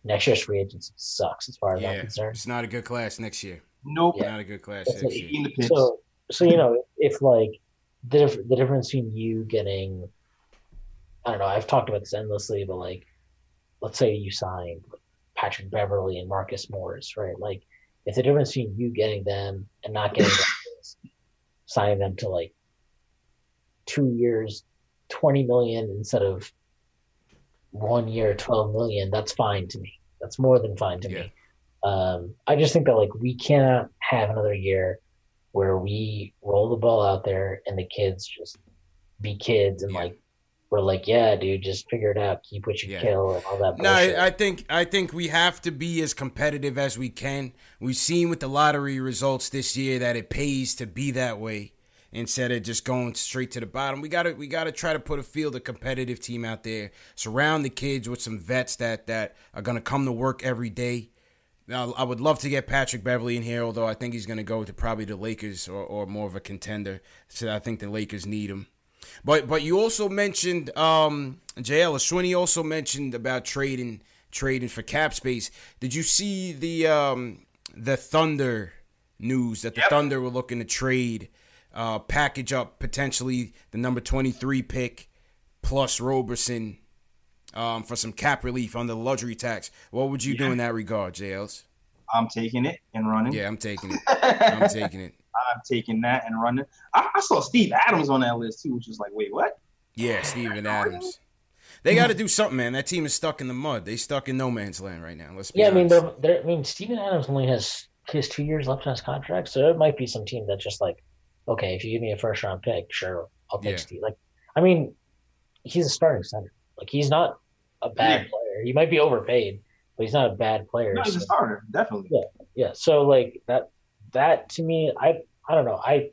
next year's free agency sucks as far as I'm concerned. It's not a good class next year. Nope. Yeah. Not a good class It's next like- year. In the pits. So, so you know, if like the the difference between you getting, I don't know, I've talked about this endlessly, but like, let's say you signed Patrick Beverly and Marcus Morris, right? Like, if the difference between you getting them and not getting them is signing them to like two years, twenty million instead of one year, twelve million, that's fine to me. That's more than fine to Yeah. me. Um, I just think that like we cannot have another year where we roll the ball out there and the kids just be kids and Yeah. like we're like, yeah, dude, just figure it out, keep what you Yeah. kill and all that. No. I, I think I think we have to be as competitive as we can. We've seen with the lottery results this year that it pays to be that way instead of just going straight to the bottom. We gotta we gotta try to put a field a competitive team out there. Surround the kids with some vets that that are gonna come to work every day. Now, I would love to get Patrick Beverly in here, although I think he's going to go to probably the Lakers or, or more of a contender. So I think the Lakers need him. But but you also mentioned um, JL Ashwini also mentioned about trading trading for cap space. Did you see the um, the Thunder news that the Yep. Thunder were looking to trade, uh, package up potentially the number 23 pick plus Roberson um, for some cap relief on the luxury tax. What would you do in that regard, JLs? I'm taking it and running. Yeah, I'm taking it. I'm taking it. I'm taking that and running. I, I saw Steve Adams on that list too, which was like, wait, what? Yeah, Steven Adams. They got to do something, man. That team is stuck in the mud. They stuck in no man's land right now. Let's be Yeah, I mean, honest. they're, they're, I mean, Steven Adams only has his two years left on his contract, so it might be some team that's just like, okay, if you give me a first round pick, sure, I'll take Yeah. Steve. Like, I mean, he's a starting center. Like, he's not a bad Yeah. player. He might be overpaid, but he's not a bad player. No, he's a starter, definitely. Yeah, yeah so like that that to me i i don't know i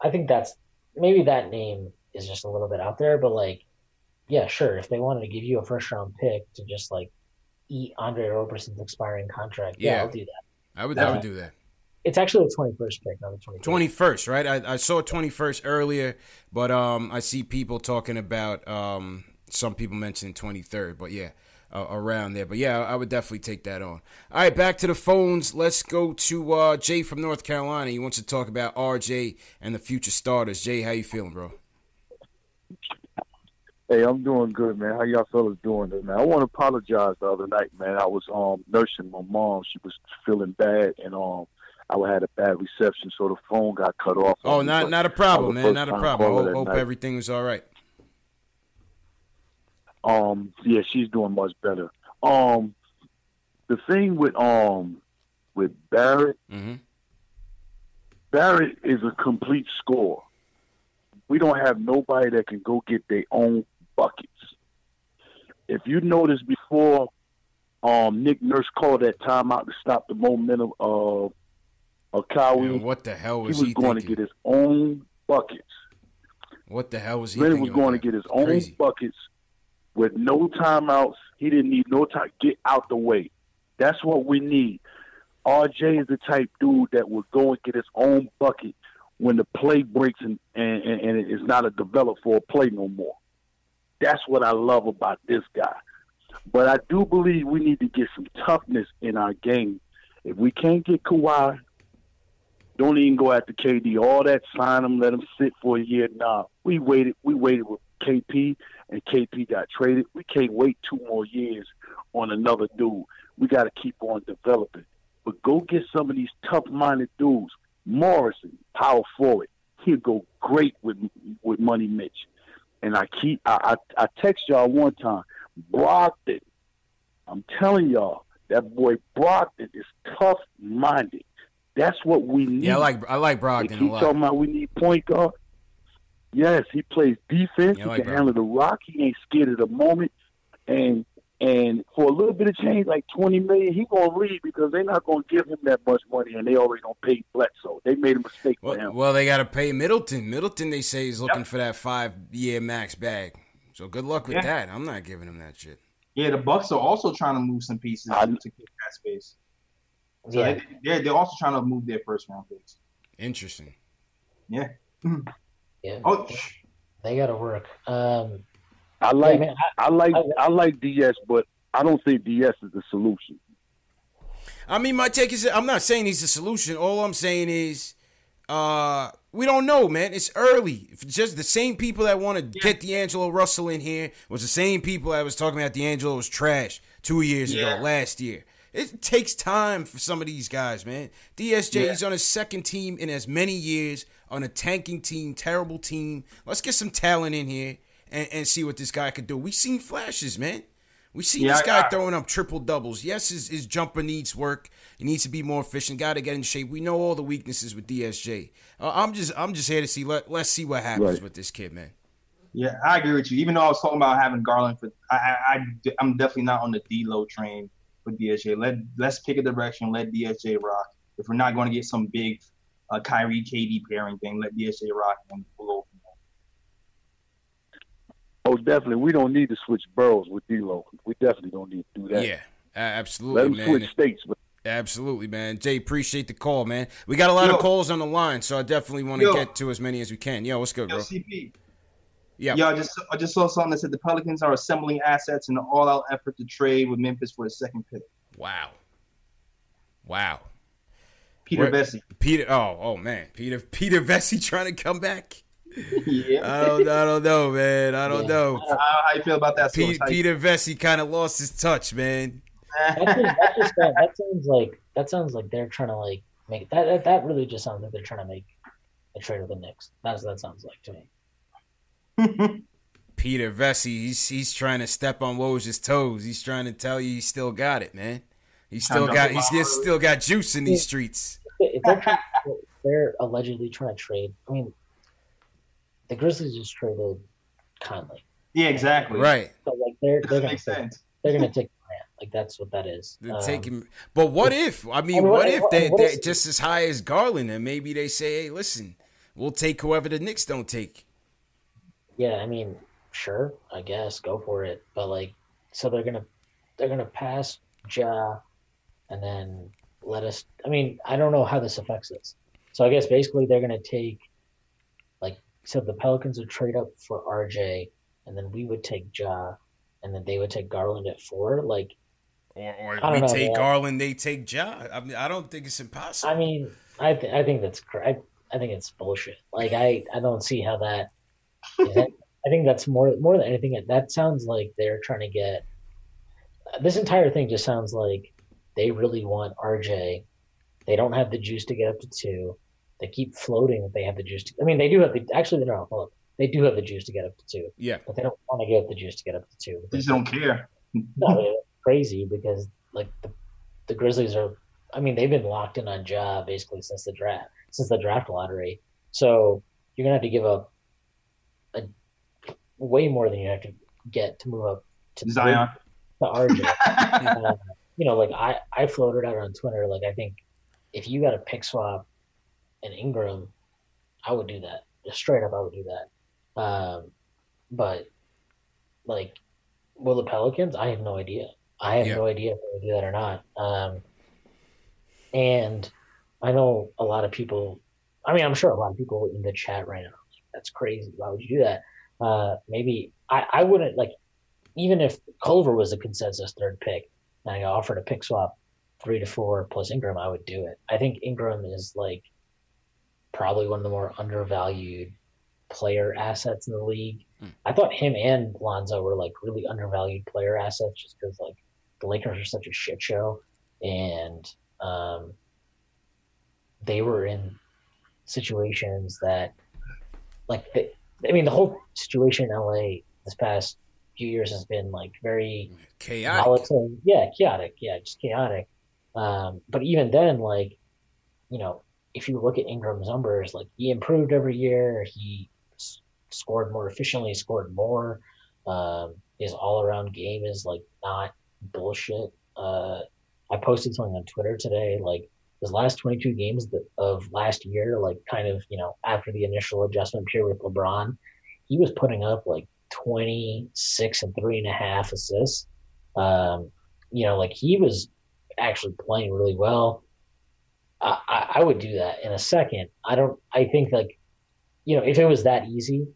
i think that's maybe that name is just a little bit out there but like yeah sure if they wanted to give you a first round pick to just like eat andre roberson's expiring contract yeah, Yeah. i'll do that I would, I would do that. it's actually the 21st pick not the 23rd Twenty first, right? I, I saw twenty first earlier, but um, I see people talking about um, some people mentioning twenty third, but yeah, uh, around there. But yeah, I would definitely take that on. All right, back to the phones. Let's go to uh, Jay from North Carolina. He wants to talk about RJ and the future starters. Jay, how you feeling, bro? Hey, I'm doing good, man. How y'all fellas doing, man? I want to apologize the other night, man. I was um nursing my mom. She was feeling bad, and um I had a bad reception, so the phone got cut off. Oh, not not a problem, man. Not a problem. Hope, hope everything was all right. Um, yeah, she's doing much better. Um, the thing with um with Barrett, hmm Barrett is a complete scorer. We don't have nobody that can go get their own buckets. If you noticed before, um, Nick Nurse called that timeout to stop the momentum of of Kawhi. Man, what the hell was he was was he, going thinking? to get his own buckets. what the hell was he Leonard was going to get his own Crazy. buckets with no timeouts. He didn't need no time. Get out the way. That's what we need. RJ is the type dude that will go and get his own bucket when the play breaks and, and, and, and it is not a develop for a play no more. That's what I love about this guy. But I do believe we need to get some toughness in our game. If we can't get Kawhi, don't even go after KD. All that sign him, let him sit for a year. Nah, we waited. We waited with KP, and KP got traded. We can't wait two more years on another dude. We got to keep on developing. But go get some of these tough-minded dudes. Morrison, power forward, he'll go great with with Money Mitch. And I keep I I, I text y'all one time, Brogdon. I'm telling y'all, that boy Brogdon is tough-minded. That's what we need. Yeah, I like I like They Brogdon keep a lot. talking about we need point guard. Yes, he plays defense. Yeah, he like can Brogdon. handle the rock. He ain't scared of the moment. And and for a little bit of change, like twenty million, he gonna leave because they're not gonna give him that much money, and they already don't pay Bledsoe. They made a mistake for Well, him. well, they got to pay Middleton. Middleton, they say, is looking for that five year max bag. So good luck with Yeah. that. I'm not giving him that shit. Yeah, the Bucks are also trying to move some pieces I- to get that space. So yeah they, they're they're also trying to move their first round picks. Interesting. Yeah. yeah Oh, shh. they gotta work um I like yeah, man, I, I like I- I like DS, but I don't think DS is the solution. I mean, my take is I'm not saying he's the solution. All I'm saying is uh, we don't know, man. It's early. If it's just the same people that want to get D'Angelo Russell in here was the same people I was talking about D'Angelo was trash two years Yeah. ago, last year. It takes time for some of these guys, man. DSJ Yeah. is on his second team in as many years on a tanking team, terrible team. Let's get some talent in here and, and see what this guy could do. We've seen flashes, man. We see Yeah, this guy I- throwing up triple doubles. Yes, his, his jumper needs work. He needs to be more efficient. Got to get in shape. We know all the weaknesses with DSJ. Uh, I'm just I'm just here to see. Let Let's see what happens Right. with this kid, man. Yeah, I agree with you. Even though I was talking about having Garland for, I, I, I I'm definitely not on the D'Lo train with DSJ. Let let's pick a direction. Let DSJ rock. If we're not going to get some big uh, Kyrie KD pairing thing, let DSJ rock and we'll go from. Oh, definitely. We don't need to switch boroughs with D'Lo. We definitely don't need to do that. Yeah, a- Let absolutely, him man. switch states, but Absolutely, man. Jay, appreciate the call, man. We got a lot Yo. of calls on the line, so I definitely want to get to as many as we can. Yo, what's good, Yo, bro? CP. Yeah. Yeah, I just I just saw something that said the Pelicans are assembling assets in an all-out effort to trade with Memphis for a second pick. Wow. Wow. Peter What- Vecsey. Peter. Oh, oh man, Peter. Peter Vecsey trying to come back. Yeah. I don't. I don't know, man. I don't Yeah. know. How, how you feel about that? Pe- Sauce? Peter Vecsey kind of lost his touch, man. That's just, that's just that, that sounds like that sounds like they're trying to like make that, that that really just sounds like they're trying to make a trade with the Knicks. That's what that sounds like to me. Peter Vecsey, he's he's trying to step on Woj's toes. He's trying to tell you he still got it, man. He still got go he's he's still got juice in these streets. If they're trying, if they're allegedly trying to trade. I mean, the Grizzlies just traded Conley, yeah, exactly. Right. so like they're That they're gonna make take, sense. they're gonna take Durant. Like that's what that is. They're Um, taking, but what if? I mean, and what- what if they what they're just as high as Garland, and maybe they say, "Hey, listen, we'll take whoever the Knicks don't take." Yeah, I mean, sure, I guess go for it. But like, so they're gonna they're gonna pass Ja, and then let us. I mean, I don't know how this affects us. So I guess basically they're gonna take, like, so the Pelicans would trade up for RJ, and then we would take Ja, and then they would take Garland at four. Like, Or, or we know, take man. Garland, they take Ja. I mean, I don't think it's impossible. I mean, I th- I think that's cr- I, I think it's bullshit. Like I I don't see how that. Is I think that's more more than anything. That sounds like they're trying to get. This entire thing just sounds like they really want RJ. They don't have the juice to get up to two. They keep floating that they have the juice. To, I mean, they do have the actually no, hold up. They do have the juice to get up to two, yeah, but they don't want to give up the juice to get up to two. They just don't care. No, it's crazy because like the, the Grizzlies are. I mean, they've been locked in on Ja basically since the draft, since the draft lottery. So you're gonna have to give up a way more than you have to get to move up to Zion. to RJ. Uh, you know, like I I floated out on Twitter. Like I think if you got a pick swap and Ingram, I would do that. Just straight up, I would do that. Um, but like, will the Pelicans? I have no idea. I have Yeah. no idea if they would do that or not. Um, and I know a lot of people. I mean, I'm sure a lot of people in the chat right now. like, That's crazy. Why would you do that? Uh, maybe I, I wouldn't like even if Culver was a consensus third pick and I got offered a pick swap three to four plus Ingram, I would do it. I think Ingram is like probably one of the more undervalued player assets in the league. Hmm. I thought him and Lonzo were like really undervalued player assets just because like the Lakers are such a shit show and um, they were in situations that like the, I mean the whole situation in LA this past few years has been like very chaotic. volatile. Yeah, chaotic. Yeah, just chaotic. Um, but even then, like, you know, if you look at Ingram's numbers, like he improved every year. He s- scored more efficiently, scored more. Um, his all-around game is like not bullshit. Uh, I posted something on Twitter today, like his last 22 games of last year, like kind of, you know, after the initial adjustment period with LeBron, he was putting up like 26 and three and a half assists. Um, you know, like he was actually playing really well. I, I, I would do that in a second. I don't. I think like, you know, if it was that easy,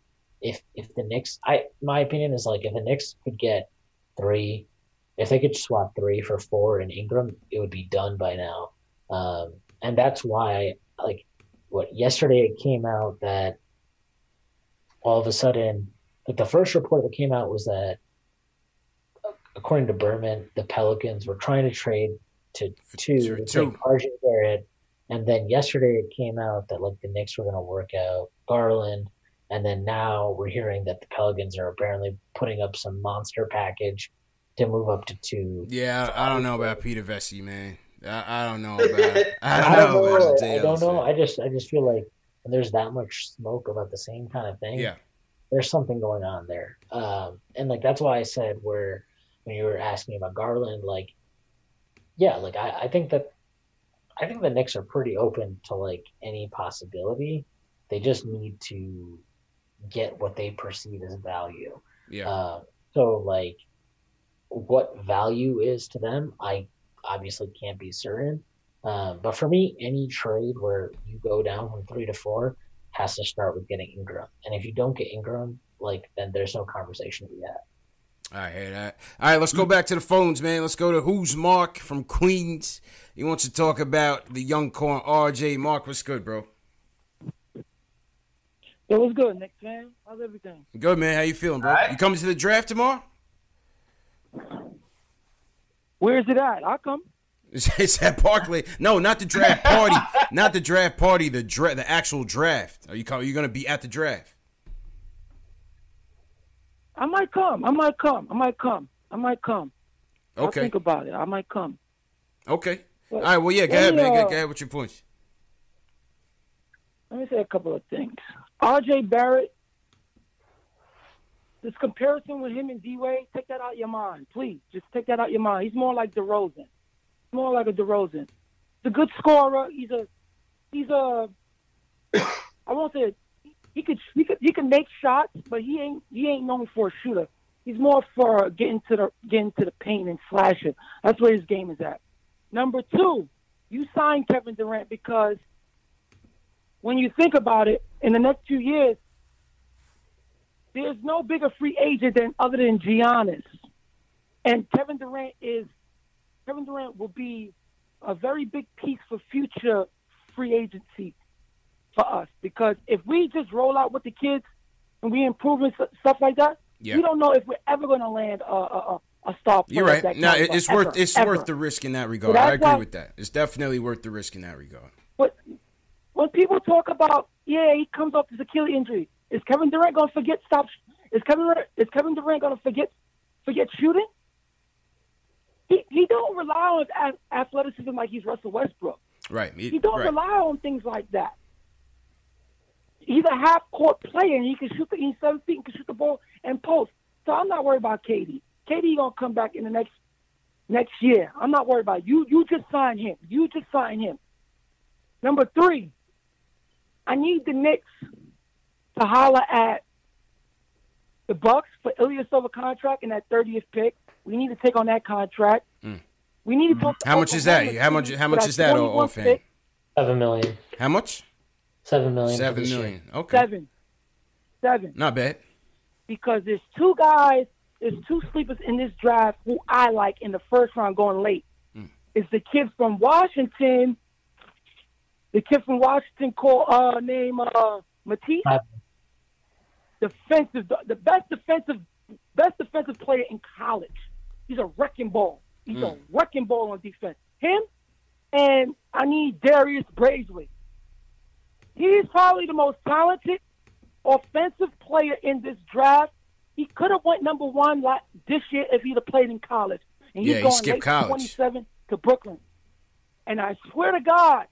if if the Knicks, I my opinion is like if the Knicks could get three, if they could swap three for four in Ingram, it would be done by now. Um, and that's why, like, what yesterday it came out that all of a sudden, like the first report that came out was that according to Berman, the Pelicans were trying to trade to two, to take Barrett, and then yesterday it came out that like the Knicks were going to work out Garland, and then now we're hearing that the Pelicans are apparently putting up some monster package to move up to two. Yeah, I, I don't know about Peter Vecsey, man. I, I don't know about. I don't I don't know. know. I don't know. I just I just feel like when there's that much smoke about the same kind of thing. Yeah. there's something going on there. Um, and like that's why I said where when you were asking about Garland, like, yeah, like I, I think that I think the Knicks are pretty open to like any possibility. They just need to get what they perceive as value. Yeah. Uh, so like what value is to them, I obviously can't be certain. Um, but for me, any trade where you go down from three to four has to start with getting Ingram. And if you don't get Ingram, like then there's no conversation to be had. I hear that. All right, let's go back to the phones, man. Let's go to who's Mark from Queens. He wants to talk about the young corn RJ. Mark, what's good, bro? Yo, what's good, Knick fan? How's everything? Good, man. How you feeling, bro? Alright. You coming to the draft tomorrow? Where is it at? I'll come. It's, at Barclay. No, not the draft party. not the draft party. The dra- the actual draft. Are you are you gonna be at the draft? I might come. I might come. I might come. I might come. Okay. I'll think about it. I might come. Okay. All Well. Well, yeah. Go ahead, me, man. Go, uh, go ahead with your points. Let me say a couple of things. R.J. Barrett, this comparison with him and D-Wade, take that out your mind, please. Just take that out your mind. He's more like DeRozan. He's more like a DeRozan. He's a good scorer. He's a, he's a, I won't say he could he could he can make shots, but he ain't he ain't known for a shooter. He's more for getting to the getting to the paint and slashing. That's where his game is at. Number two, you signed Kevin Durant because when you think about it, in the next two years, there's no bigger free agent than other than Giannis. And Kevin Durant is Kevin Durant will be a very big piece for future free agency for us because if we just roll out with the kids and we improve and stuff like that, Yeah. we don't know if we're ever going to land a, a, a, star player. You're right. No, it's ever, worth it's ever. worth the risk in that regard. that's I agree why- with that. It's definitely worth the risk in that regard. But when people talk about, yeah, he comes off his Achilles injury, is Kevin Durant going to forget stop? Is Kevin Durant, is Kevin Durant going to forget forget shooting? He he don't rely on athleticism like he's Russell Westbrook. Right. He don't right. rely on things like that. He's a half court player and he can shoot the he's seven feet and can shoot the ball and post. So I'm not worried about KD. KD gonna come back in the next next year. I'm not worried about it. you. You just sign him. You just sign him. Number three, I need the Knicks to holler at the Bucks for Ilyasova contract and that 30th pick. We need to take on that contract. We need to talk. Mm. How much is that? Oklahoma How much? City How for much is that? 21 Offhand. pick. Seven million. How much? Seven million. for Seven year. Okay. Seven. Seven. Not bad. Because there's two guys, there's two sleepers in this draft who I like in the first round going late. Hmm. It's the kid from Washington. The kid from Washington called uh name uh Matisse. Defensive the best defensive best defensive player in college. He's a wrecking ball. He's a hmm. wrecking ball on defense. Him and I need Darius Bazley. He's probably the most talented offensive player in this draft. He could have went number one like this year if he'd have played in college. And he's Yeah, he going skipped late college. 27 to Brooklyn. And I swear to God,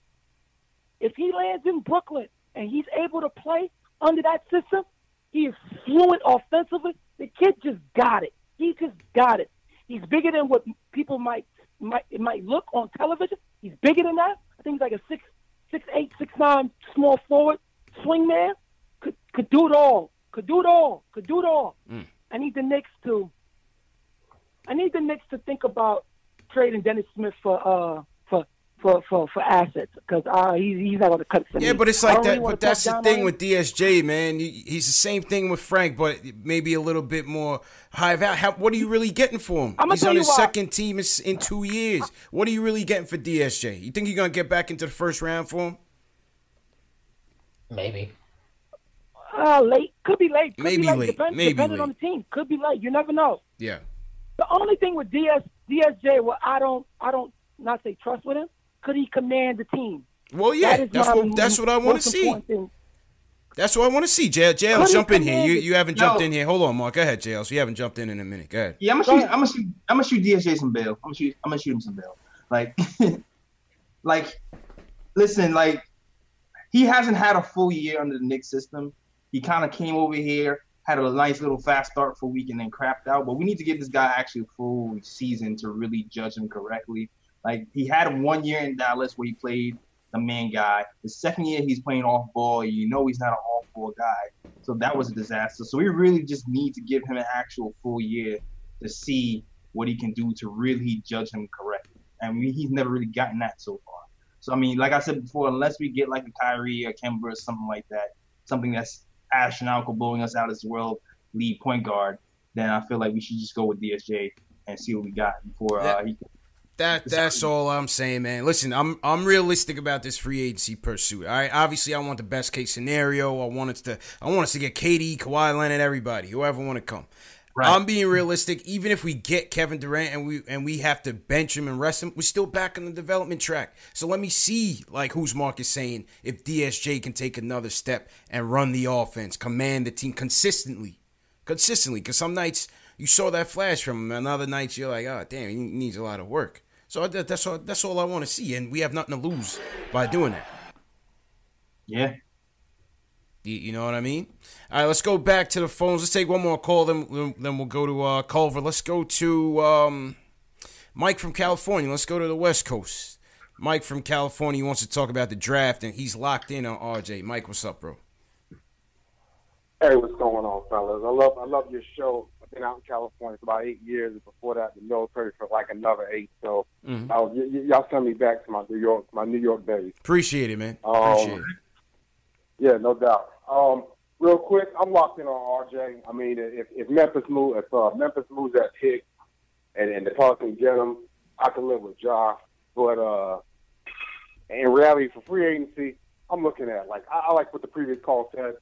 if he lands in Brooklyn and he's able to play under that system, he is fluent offensively. The kid just got it. He just got it. He's bigger than what people might might might look on television. He's bigger than that. I think he's like a six six eight six nine small forward swing man. Could could do it all. Could do it all. Could do it all. I need the Knicks to. I need the Knicks to think about trading Dennis Smith for uh for for for, for assets because uh he's he's not going to cut it for Yeah, me. but it's like don't really that. But that's the thing with DSJ, man. He- He's the same thing with Frank, but maybe a little bit more high value. How, what are you really getting for him? I'ma He's on his why. second team in, in two years. What are you really getting for DSJ? You think you're gonna get back into the first round for him? Maybe. Uh, late could be late. Could Maybe be late. late. Depend, Maybe depending late. on the team. Could be late. You never know. Yeah. The only thing with DS DSJ, what I don't I don't not say trust with him. Could he command the team? Well, yeah. That is That's what. That's what I want to see. thing. That's what I want to see. JL, JL Let jump in here. You you haven't Yo. jumped in here. Hold on, Mark. Go ahead, JL. So you haven't jumped in in a minute. Go ahead. Yeah, I'm gonna shoot. I'm gonna shoot. I'm gonna shoot DSJ some bail. I'm gonna shoot. I'm gonna shoot him some bail. Like, like, listen, like, he hasn't had a full year under the Knicks system. He kind of came over here, had a nice little fast start for a week, and then crapped out. But we need to give this guy actually a full season to really judge him correctly. Like, he had one year in Dallas where he played the main guy. The second year he's playing off ball. You know he's not an off ball guy. So that was a disaster. So we really just need to give him an actual full year to see what he can do to really judge him correctly. And we, he's never really gotten that so far. So I mean, like I said before, unless we get like a Kyrie or Kemba or something like that, something that's astronomical, blowing us out as world lead point guard, then I feel like we should just go with DSJ and see what we got before uh, he. That that's all I'm saying, man. Listen, I'm I'm realistic about this free agency pursuit. All right, obviously I want the best case scenario. I want us to I want us to get KD, Kawhi Leonard, everybody, whoever want to come. Right. I'm being realistic. Even if we get Kevin Durant and we and we have to bench him and rest him, we're still back on the development track. So let me see, like who's Marcus saying, if DSJ can take another step and run the offense, command the team consistently, consistently. Because some nights you saw that flash from him, and other nights you're like, oh damn, he needs a lot of work. So that's all. That's all I want to see, and we have nothing to lose by doing that. Yeah. You, you know what I mean? All right, let's go back to the phones. Let's take one more call, then then we'll go to uh, Culver. Let's go to um, Mike from California. Let's go to the West Coast. Mike from California wants to talk about the draft, and he's locked in on RJ. Mike, what's up, bro? Hey, what's going on, fellas? I love I love your show been out in California for about eight years, and before that, the military for like another eight. So, mm-hmm. uh, y- y- y'all send me back to my New York, my New York days. Appreciate it, man. Um, Appreciate it. Yeah, no doubt. Um, real quick, I'm locked in on RJ. I mean, if, if Memphis move, if uh, Memphis moves that pick, and, and the Pelicans get him, I can live with Josh. But uh, in reality, for free agency, I'm looking at like I, I like what the previous call said.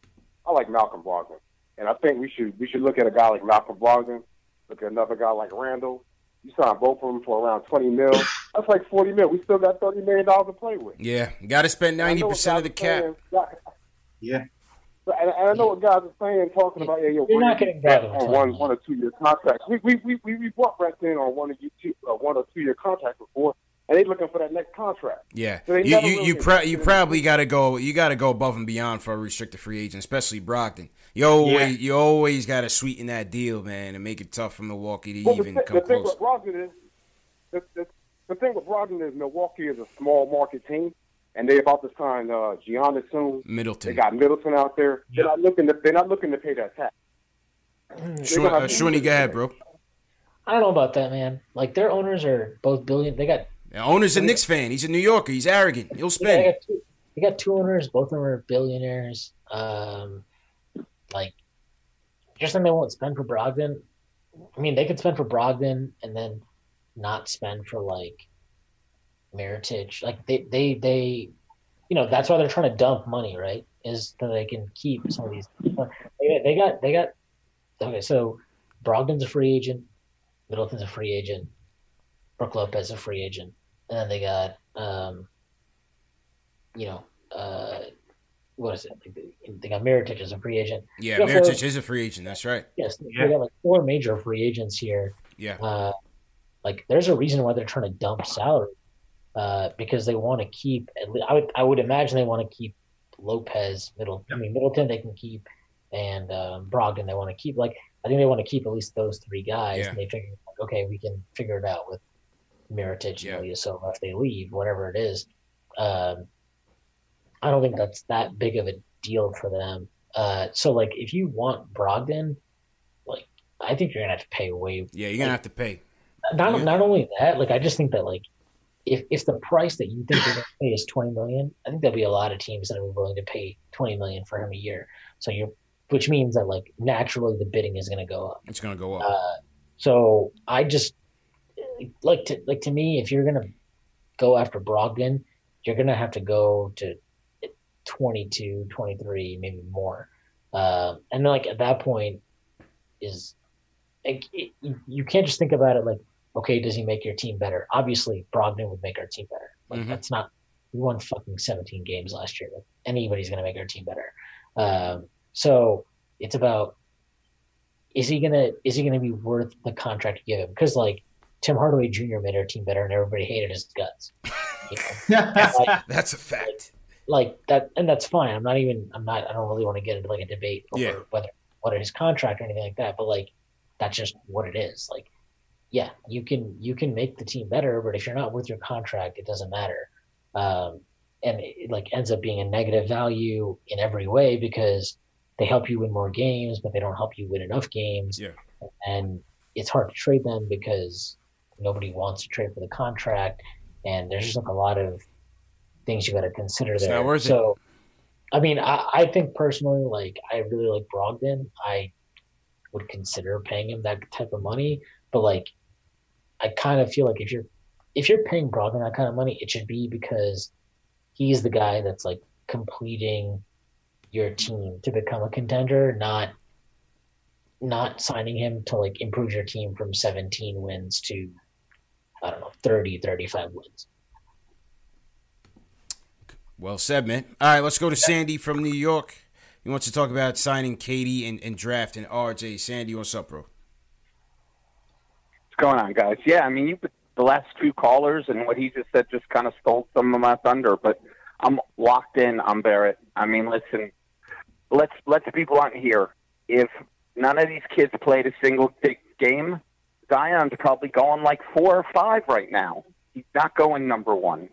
I like Malcolm Brogdon. And I think we should we should look at a guy like Malcolm Brogdon, look at another guy like Randle. You sign both of them for around twenty mil. That's like forty mil. We still got thirty million dollars to play with. Yeah, got to spend ninety percent of the cap. Saying, yeah. And, and I know what guys are saying, talking about yeah, yo, you're not getting Brett on one one or two year contracts. We we we we brought Brett in on one or two uh, one or two year contracts before and they're looking for that next contract. Yeah, so you you really you, pro- you probably got to go you got to go above and beyond for a restricted free agent, especially Brogdon. You always yeah. you always got to sweeten that deal, man, and make it tough for Milwaukee to well, even the, come the close. Thing with Brogdon is, the, the, the thing with Brogdon is Milwaukee is a small market team, and they're about to sign uh, Giannis soon. Middleton. They got Middleton out there. They're not looking to they're not looking to pay that tax. Sure, uh, Shwinny, go ahead, bro. I don't know about that, man. Like their owners are both billion. They got the owner's a Knicks fan. He's a New Yorker. He's arrogant. He'll spend. Yeah, they, got two, got two owners. Both of them are billionaires. Um, like, just then they won't spend for Brogdon. I mean, they could spend for Brogdon and then not spend for like Mirotic. Like they, they, they, you know, that's why they're trying to dump money, right? Is that they can keep some of these. They, got, they got. Okay, so Brogdon's a free agent. Middleton's a free agent. Brook Lopez a free agent and then they got um, you know uh, what is it? They got Mirotic as a free agent. Yeah, Mirotic is a free agent. That's right. Yes, yeah. they got like four major free agents here. Yeah. Uh, like, there's a reason why they're trying to dump salary uh, because they want to keep. I would I would imagine they want to keep Lopez, Middle. I mean Middleton they can keep, and um, Brogdon they want to keep. Like I think they want to keep at least those three guys, yeah. and they figure okay we can figure it out with Mirotic yeah. and Ilyasova if they leave, whatever it is. Um, I don't think that's that big of a deal for them. Uh, so like if you want Brogdon, like I think you're gonna have to pay way. Yeah, you're gonna have to pay. Not yeah. not only that, like I just think that like if if the price that you think they're gonna pay is twenty million, I think there'll be a lot of teams that are willing to pay twenty million for him a year. So you're which means that like naturally the bidding is gonna go up. It's gonna go up. Uh, so I just like to like to me, if you're gonna go after Brogdon, you're gonna have to go to 22, 23, maybe more. Uh, and like at that point, is like, it, you can't just think about it like, okay, does he make your team better? Obviously, Brogdon would make our team better. Like mm-hmm. that's not we won fucking 17 games last year. Like, anybody's gonna make our team better. Um, so it's about is he gonna is he gonna be worth the contract to give him? Because like Tim Hardaway Jr. made our team better, and everybody hated his guts. You know? like, that's a fact. Like, like, that, and that's fine. I'm not even. I'm not. I don't really want to get into like a debate over yeah. whether whether his contract or anything like that. But like, that's just what it is. Like, yeah, you can you can make the team better, but if you're not worth your contract, it doesn't matter. Um, and it like ends up being a negative value in every way because they help you win more games, but they don't help you win enough games. Yeah. And it's hard to trade them because nobody wants to trade for the contract, and there's just like a lot of things you got to consider there. So, it. I mean, I, I think personally, like I really like Brogdon. I would consider paying him that type of money. But like, I kind of feel like if you're if you're paying Brogdon that kind of money, it should be because he's the guy that's like completing your team to become a contender, not not signing him to like improve your team from 17 wins to I don't know 30 35 wins. Well said, man. All right, let's go to Sandy from New York. He wants to talk about signing KD and, and drafting RJ. Sandy, what's up, bro? What's going on, guys? Yeah, I mean, you the last two callers and what he just said just kind of stole some of my thunder, but I'm locked in on Barrett. I mean, listen, let's let's be blunt here. If none of these kids played a single big game, Zion's probably going like four or five right now. He's not going number one.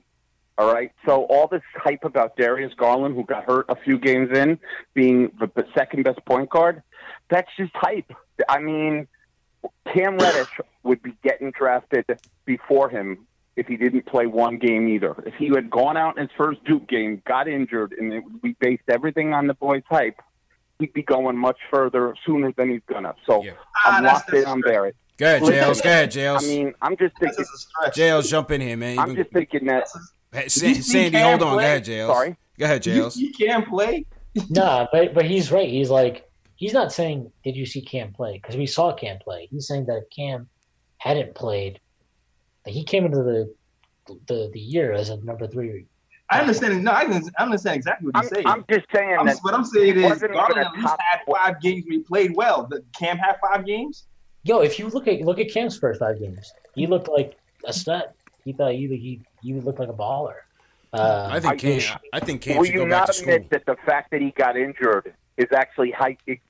All right. So all this hype about Darius Garland, who got hurt a few games in, being the, the second best point guard, that's just hype. I mean, Cam Reddish would be getting drafted before him if he didn't play one game either. If he had gone out in his first Duke game, got injured, and it, we based everything on the boy's hype, he'd be going much further sooner than he's gonna. So Yeah. I'm Ah, locked that's- in on Barrett. Go ahead, Listen, Jails. Go ahead, Jails. I mean, I'm just That's thinking. just a stretch. Jails, jump in here, man. I'm just thinking that. Hey, Sa- Sandy, hold on. Go ahead, Jails. Sorry. Go ahead, You, Jails. you can't play. nah, but but he's right. He's like he's not saying did you see Cam play because we saw Cam play. He's saying that if Cam hadn't played, that he came into the the the year as a number three. I understand. No, I, can, I understand exactly what I'm, you're saying. I'm just saying I'm, that. what I'm saying is wasn't Garland at least had five games where he played well. The Cam had five games. Yo, if you look at look at Cam's first five games, he looked like a stud. He thought he he he looked like a baller. Uh, I think Cam. I think Cam Will should you go back not to school. admit that the fact that he got injured is actually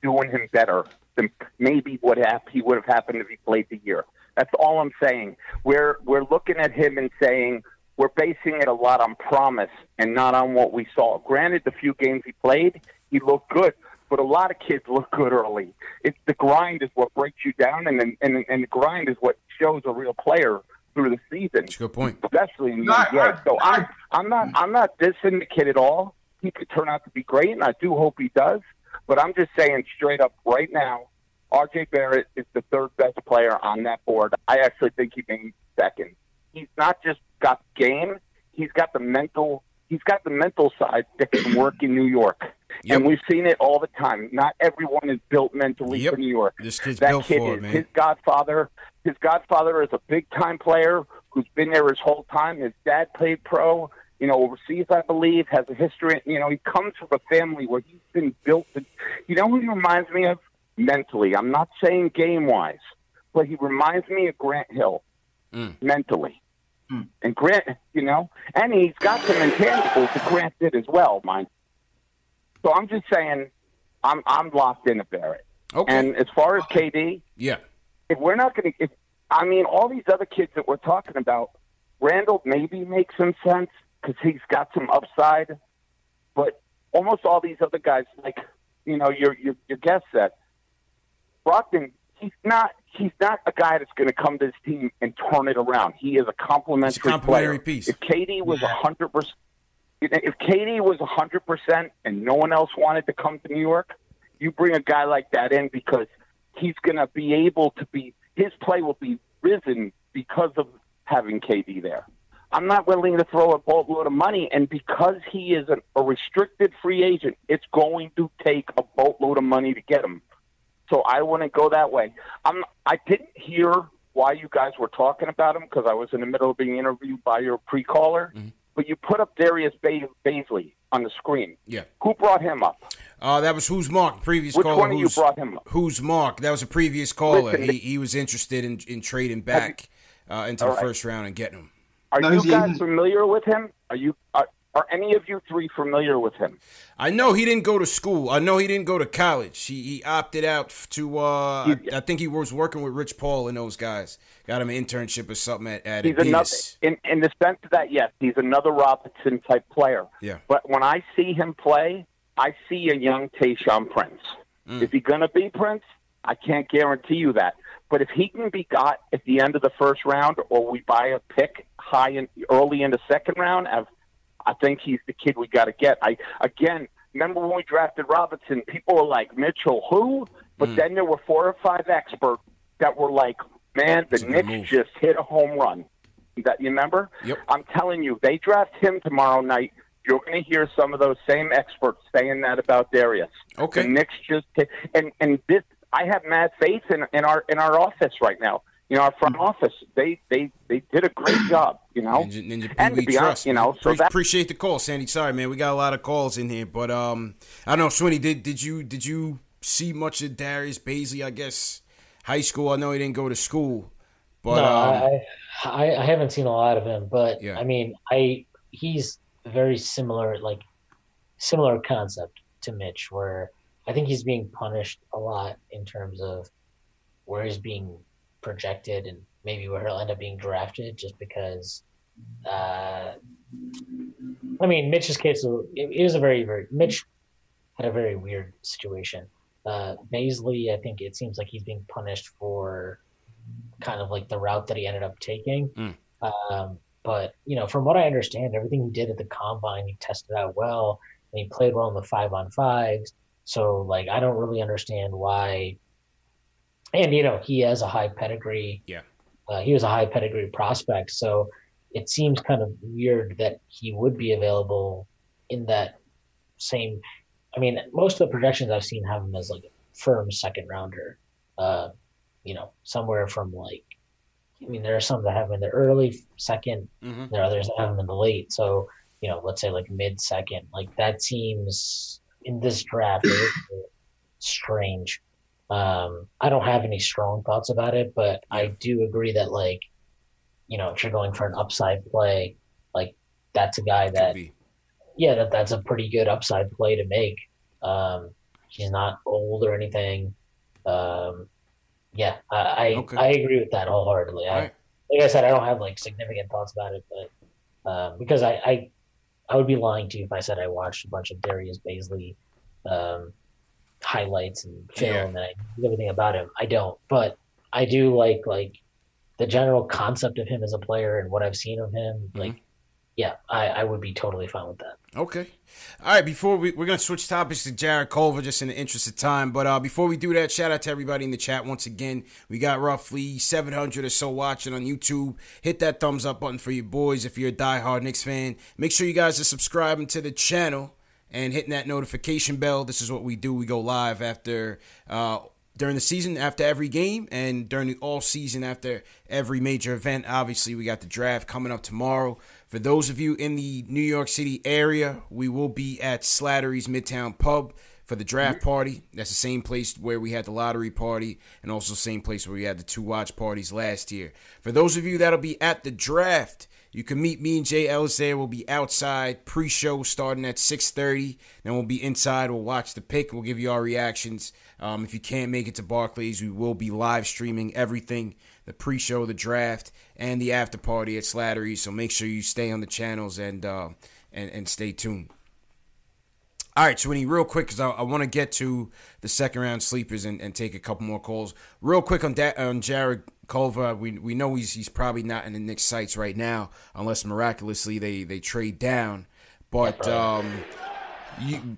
doing him better than maybe what he would have happened if he played the year? That's all I'm saying. We're we're looking at him and saying we're basing it a lot on promise and not on what we saw. Granted, the few games he played, he looked good, but a lot of kids look good early. It's the grind is what breaks you down, and then and and the grind is what shows a real player through the season That's a good point. especially in the No, I- NBA. So I- I'm I'm not I'm not dissing the kid at all. He could turn out to be great, and I do hope he does. But I'm just saying straight up right now, RJ Barrett is the third best player on that board. I actually think he may be second. He's not just got game; he's got the mental. He's got the mental side that can work in New York, Yep. and we've seen it all the time. Not everyone is built mentally Yep. for New York This kid's that built kid for is it, man. his godfather. His godfather is a big time player who's been there his whole time. His dad played pro, you know, overseas, I believe, has a history. You know, he comes from a family where he's been built. To, you know who he reminds me of mentally? I'm not saying game wise, but he reminds me of Grant Hill Mm. mentally. Mm. And Grant, you know, and he's got some intangibles that Grant did as well, mind. So I'm just saying, I'm I'm locked in at Barrett. Okay. And as far as KD, yeah. if we're not going to, I mean, all these other kids that we're talking about, Randle maybe makes some sense because he's got some upside, but almost all these other guys, like you know, your your your guest said, Brogdon, he's not he's not a guy that's going to come to this team and turn it around. He is a complementary, complimentary player. piece. If KD was Yeah. hundred percent, if KD was a hundred percent, and no one else wanted to come to New York, you bring a guy like that in because he's going to be able to be his play will be risen because of having KD there. I'm not willing to throw a boatload of money, and because he is a, a restricted free agent, it's going to take a boatload of money to get him. So I wouldn't go that way. I'm. I didn't hear why you guys were talking about him because I was in the middle of being interviewed by your pre-caller. But you put up Darius ba- Bazley on the screen. Yeah. Who brought him up? Uh, that was who's Mark, previous Which caller. one of you who's, brought him up? Who's Mark? That was a previous caller. Listen, he, he was interested in, in trading back uh, into the right. first round and getting him. Are No, you guys he's- familiar with him? Are you? Are, are any of you three familiar with him? I know he didn't go to school. I know he didn't go to college. He, he opted out to. Uh, I, I think he was working with Rich Paul and those guys. Got him an internship or something at, at He's Adidas. another in in the sense that yes, he's another Robinson type player. Yeah. But when I see him play, I see a young Tayshaun Prince. Mm. Is he going to be Prince? I can't guarantee you that. But if he can be got at the end of the first round, or we buy a pick high in early in the second round, I've, I think he's the kid we got to get. I again remember when we drafted Robinson, people were like Mitchell, who? But Mm. then there were four or five experts that were like, "Man, the Knicks move. just hit a home run." That you remember? Yep. I'm telling you, they draft him tomorrow night. You're going to hear some of those same experts saying that about Darius. Okay. The Knicks just hit, and and this I have mad faith in in our in our office right now. You know, our front office they they they did a great job. You know, Ninja, Ninja and Pee to Wee be honest, Trust, you know, so Pre- that appreciate the call, Sandy. Sorry, man, we got a lot of calls in here, but um, I don't know, Shwinny, did did you did you see much of Darius Bazley? I guess high school. I know he didn't go to school, but no, um, I, I I haven't seen a lot of him, but Yeah. I mean, I he's very similar, like similar concept to Mitch, where I think he's being punished a lot in terms of where he's being projected and maybe where he'll end up being drafted, just because. Uh, I mean, Mitch's case, it, it was a very, very Mitch had a very weird situation. Uh, Bazley, I think it seems like he's being punished for kind of like the route that he ended up taking. Mm. Um, but you know, from what I understand, everything he did at the combine, he tested out well, and he played well in the five on fives. So like, I don't really understand why. And you know, he has a high pedigree. Yeah. Uh, he was a high pedigree prospect, so it seems kind of weird that he would be available in that same. I mean, most of the projections I've seen have him as like a firm second rounder. Uh, you know, somewhere from like, I mean, there are some that have him in the early second. Mhm. There are others that have him in the late. So, you know, let's say like mid second. Like that seems in this draft strange. Um, I don't have any strong thoughts about it, but I do agree that like, you know, if you're going for an upside play, like that's a guy that yeah, that that's a pretty good upside play to make. Um, he's not old or anything. Um, yeah, I I, Okay. I agree with that wholeheartedly. I, right. Like I said, I don't have like significant thoughts about it, but um, because I, I I would be lying to you if I said I watched a bunch of Darius Bazley um, highlights and film Yeah. and I everything about him. I don't, but I do like like the general concept of him as a player and what I've seen of him. Mm-hmm. Like, yeah, I, I would be totally fine with that. Okay. All right, before we, we're going to switch topics to Jarrett Culver just in the interest of time. But uh, before we do that, shout out to everybody in the chat once again. We got roughly 700 or so watching on YouTube. Hit that thumbs up button for your boys if you're a diehard Knicks fan. Make sure you guys are subscribing to the channel and hitting that notification bell. This is what we do. We go live after. Uh, during the season after every game and during the all season after every major event. Obviously, we got the draft coming up tomorrow. For those of you in the New York City area, we will be at Slattery's Midtown Pub for the draft party. That's the same place where we had the lottery party and also same place where we had the two watch parties last year. For those of you that'll be at the draft, you can meet me and Jay Ellis there. We'll be outside pre-show starting at 6.30. Then we'll be inside. We'll watch the pick. We'll give you our reactions. Um, if you can't make it to Barclays, we will be live streaming everything, the pre-show, the draft, and the after party at Slattery. So make sure you stay on the channels and uh, and, and stay tuned. All right, Shwinny, real quick, because I, I want to get to the second round sleepers and, and take a couple more calls. Real quick on da- on Jarrett Culver, we we know he's he's probably not in the Knicks sites right now, unless miraculously they, they trade down. But um, you,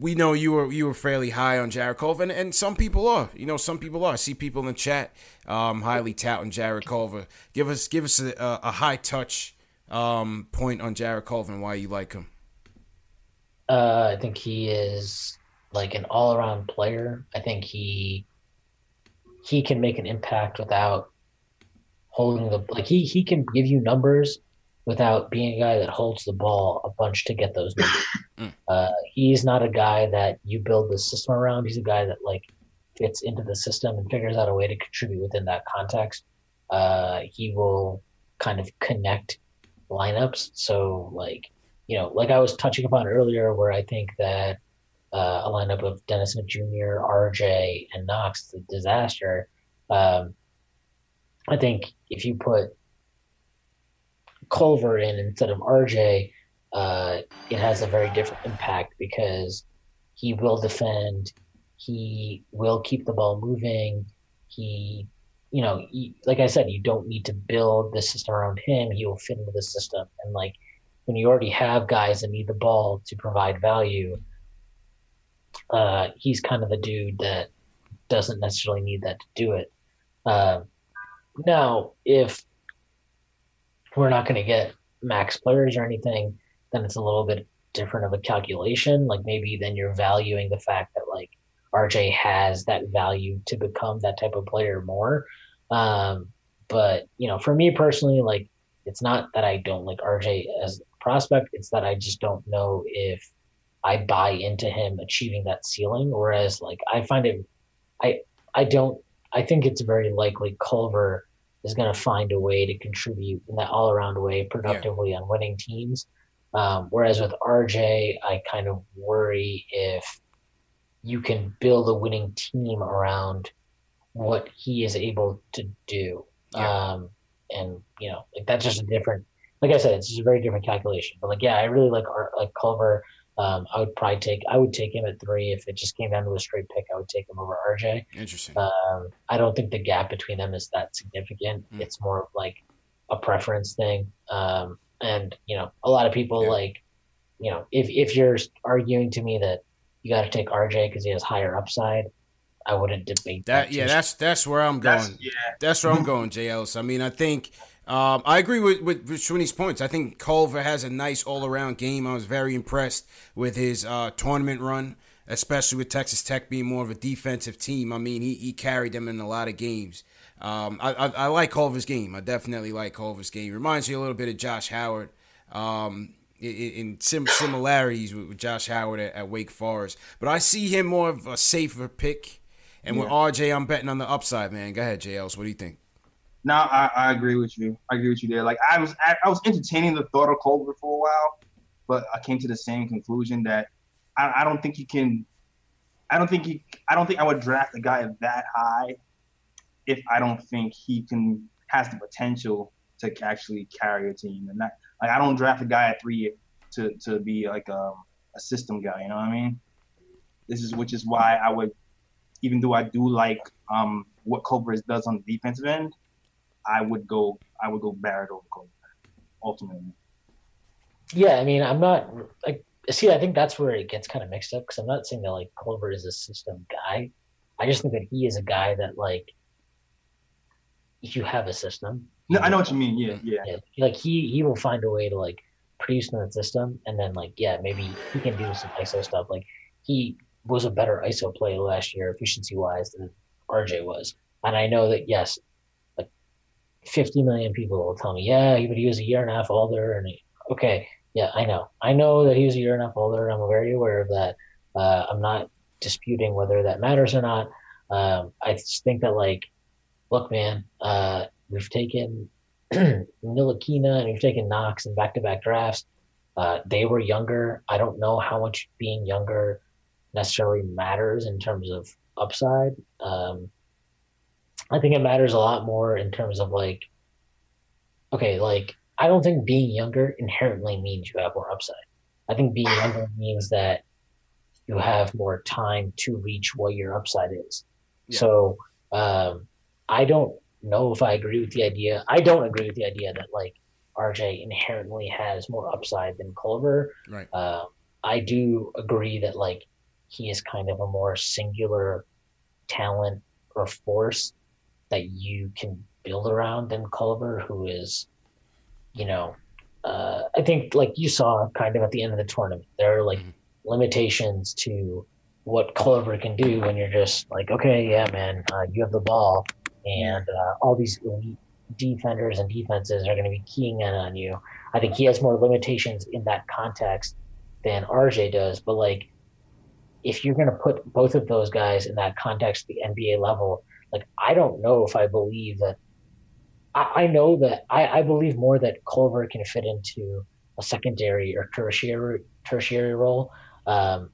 we know you were you were fairly high on Jarrett Culver, and, and some people are. You know, some people are. I see people in the chat um, highly touting Jarrett Culver. Give us give us a, a, high touch um, point on Jarrett Culver and why you like him. Uh, I think he is like an all-around player. I think he he can make an impact without holding the like he he can give you numbers without being a guy that holds the ball a bunch to get those numbers. uh, he's not a guy that you build the system around. He's a guy that like fits into the system and figures out a way to contribute within that context. Uh, he will kind of connect lineups. So like you know, like I was touching upon earlier, where I think that uh, a lineup of Dennis Smith Jr., RJ, and Knox is a disaster. Um, I think if you put Culver in instead of RJ, uh, it has a very different impact because he will defend, he will keep the ball moving, he, you know, like I said, you don't need to build the system around him. He will fit into the system, and like when you already have guys that need the ball to provide value, uh, he's kind of the dude that doesn't necessarily need that to do it. Uh, now, if we're not going to get max players or anything, then it's a little bit different of a calculation. Like maybe then you're valuing the fact that like RJ has that value to become that type of player more. Um, but you know, for me personally, like it's not that I don't like RJ as a prospect; it's that I just don't know if I buy into him achieving that ceiling. Whereas, like I find it, I I don't. I think it's very likely Culver is going to find a way to contribute in that all around way productively yeah. on winning teams. Um, whereas with RJ, I kind of worry if you can build a winning team around what he is able to do. Yeah. Um, and you know, like that's just a different. Like I said, it's just a very different calculation. But like, yeah, I really like like Culver. Um, I would probably take I would take him at three if it just came down to a straight pick. I would take him over RJ. Interesting. Um, I don't think the gap between them is that significant. Mm. It's more of like a preference thing. Um, and you know, a lot of people yeah. like, you know, if if you're arguing to me that you got to take RJ because he has higher upside, I wouldn't debate that. that yeah, that's that's where I'm going. That's, yeah. that's where I'm going, J. Ellis. I mean, I think um, I agree with with, with Shwinny's points. I think Culver has a nice all around game. I was very impressed with his uh, tournament run, especially with Texas Tech being more of a defensive team. I mean, he, he carried them in a lot of games. Um, I, I, I, like Culver's game. I definitely like Culver's game. Reminds me a little bit of Josh Howard. Um, in, in sim- similarities with, with, Josh Howard at, at, Wake Forest, but I see him more of a safer pick. And yeah. with RJ, I'm betting on the upside, man. Go ahead, JLs. What do you think? No, I, I, agree with you. I agree with you there. Like I was, I, I, was entertaining the thought of Culver for a while, but I came to the same conclusion that I, I don't think you can. I don't think he. I don't think I would draft a guy that high if I don't think he can has the potential to actually carry a team. And that, like, I don't draft a guy at three to to be like a, um, a system guy. You know what I mean? This is which is why I would, even though I do like um, what Cobra does on the defensive end, I would go I would go Barrett over Cobra ultimately. Yeah, I mean, I'm not like see. I think that's where it gets kind of mixed up because I'm not saying that like Culver is a system guy. I just think that he is a guy that like if you have a system. No, I know what you mean. Yeah, yeah, yeah. Like he he will find a way to like produce in that system, and then like yeah, maybe he can do some ISO stuff. Like he was a better ISO play last year, efficiency wise, than RJ was. And I know that yes, 50 million people will tell me, yeah, but he was a year and a half older. And he, okay, yeah, I know, I know that he was a year and a half older. I'm very aware of that. Uh, I'm not disputing whether that matters or not. Um, I just think that like look, man, uh, we've taken Ntilikina and we've taken Knox in back to back drafts. Uh, they were younger. I don't know how much being younger necessarily matters in terms of upside. Um, I think it matters a lot more in terms of like, okay, like, I don't think being younger inherently means you have more upside. I think being younger means that you have more time to reach what your upside is. Yeah. So, um, I don't know if I agree with the idea. I don't agree with the idea that like RJ inherently has more upside than Culver. Right. Uh, I do agree that like he is kind of a more singular talent or force that you can build around than Culver, who is, you know, uh, I think like you saw kind of at the end of the tournament, there are like mm-hmm. limitations to what Culver can do when you're just like, okay, yeah, man, uh, you have the ball and uh, all these elite defenders and defenses are going to be keying in on you. I think he has more limitations in that context than RJ does. But like, if you're going to put both of those guys in that context, the NBA level, like I don't know if I believe that. I, I know that I, I believe more that Culver can fit into a secondary or tertiary tertiary role. Um,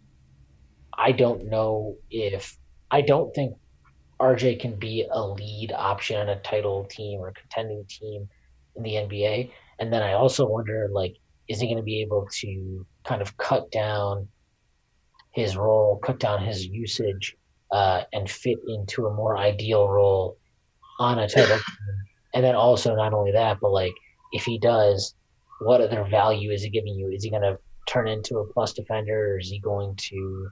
I don't know if I don't think RJ can be a lead option on a title team or contending team in the NBA. And then I also wonder, like, is he going to be able to kind of cut down his role, cut down his usage, uh, and fit into a more ideal role on a title? And then also, not only that, but like, if he does, what other value is he giving you? Is he going to turn into a plus defender, or is he going to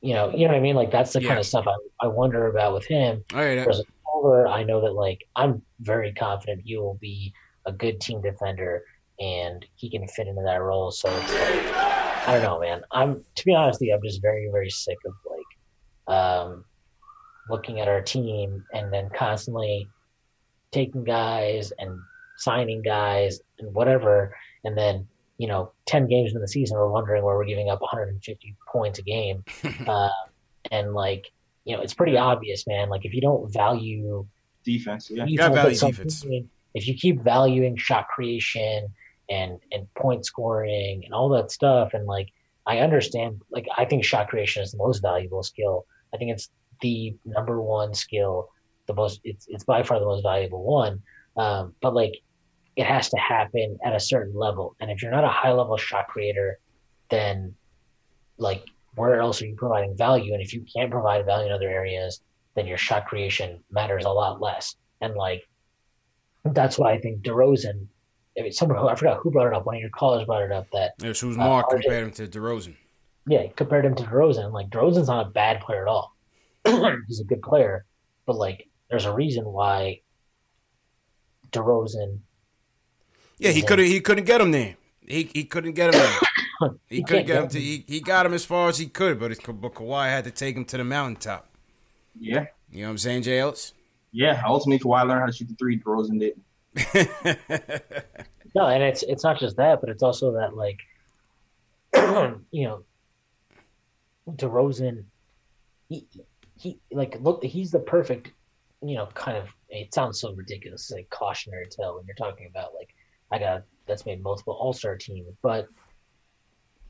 you know, you know what I mean? Like that's the Yeah. kind of stuff I, I wonder about with him. All right, Whereas Culver, I know that like I'm very confident he will be a good team defender and he can fit into that role. So it's like I don't know, man. I'm to be honest with you, I'm just very, very sick of like um looking at our team and then constantly taking guys and signing guys and whatever and then you know 10 games in the season we're wondering where we're giving up 150 points a game uh, and like you know it's pretty obvious man like if you don't value defense, yeah. You gotta value defense. if you keep valuing shot creation and and point scoring and all that stuff and like I understand like I think shot creation is the most valuable skill. I think it's the number one skill, the most it's it's by far the most valuable one. Um, but like it has to happen at a certain level. And if you're not a high level shot creator, then like where else are you providing value? And if you can't provide value in other areas, then your shot creation matters a lot less. And like that's why I think DeRozan. I mean, someone who I forgot who brought it up. One of your callers brought it up that who's uh, Mark RJ compared him to DeRozan? Yeah, compared him to DeRozan. Like DeRozan's not a bad player at all. He's a good player, but like there's a reason why DeRozan. Yeah, he couldn't. He couldn't get him there. He he couldn't get him there. He He couldn't can't get him to. He, he got him as far as he could, but, it, but Kawhi had to take him to the mountaintop. Yeah. You know what I'm saying, Jay Ellis? Yeah. Ultimately, Kawhi learned how to shoot the three. DeRozan didn't. No, and it's it's not just that, but it's also that like, you know, DeRozan, he he like look, he's the perfect, you know, kind of. It sounds so ridiculous, like cautionary tale when you're talking about like I got that's made multiple All Star teams, but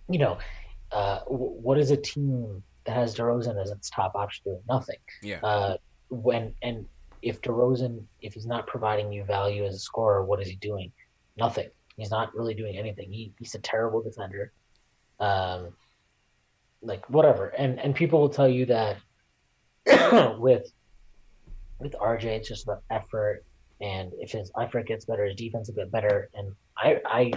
you know, uh, w- what is a team that has DeRozan as its top option doing nothing? Yeah. Uh, when and if DeRozan, if he's not providing you value as a scorer, what is he doing? Nothing. He's not really doing anything. He, he's a terrible defender. Um, like whatever, and and people will tell you that with with RJ, it's just about effort, and if his effort gets better, his defense will get better, and I I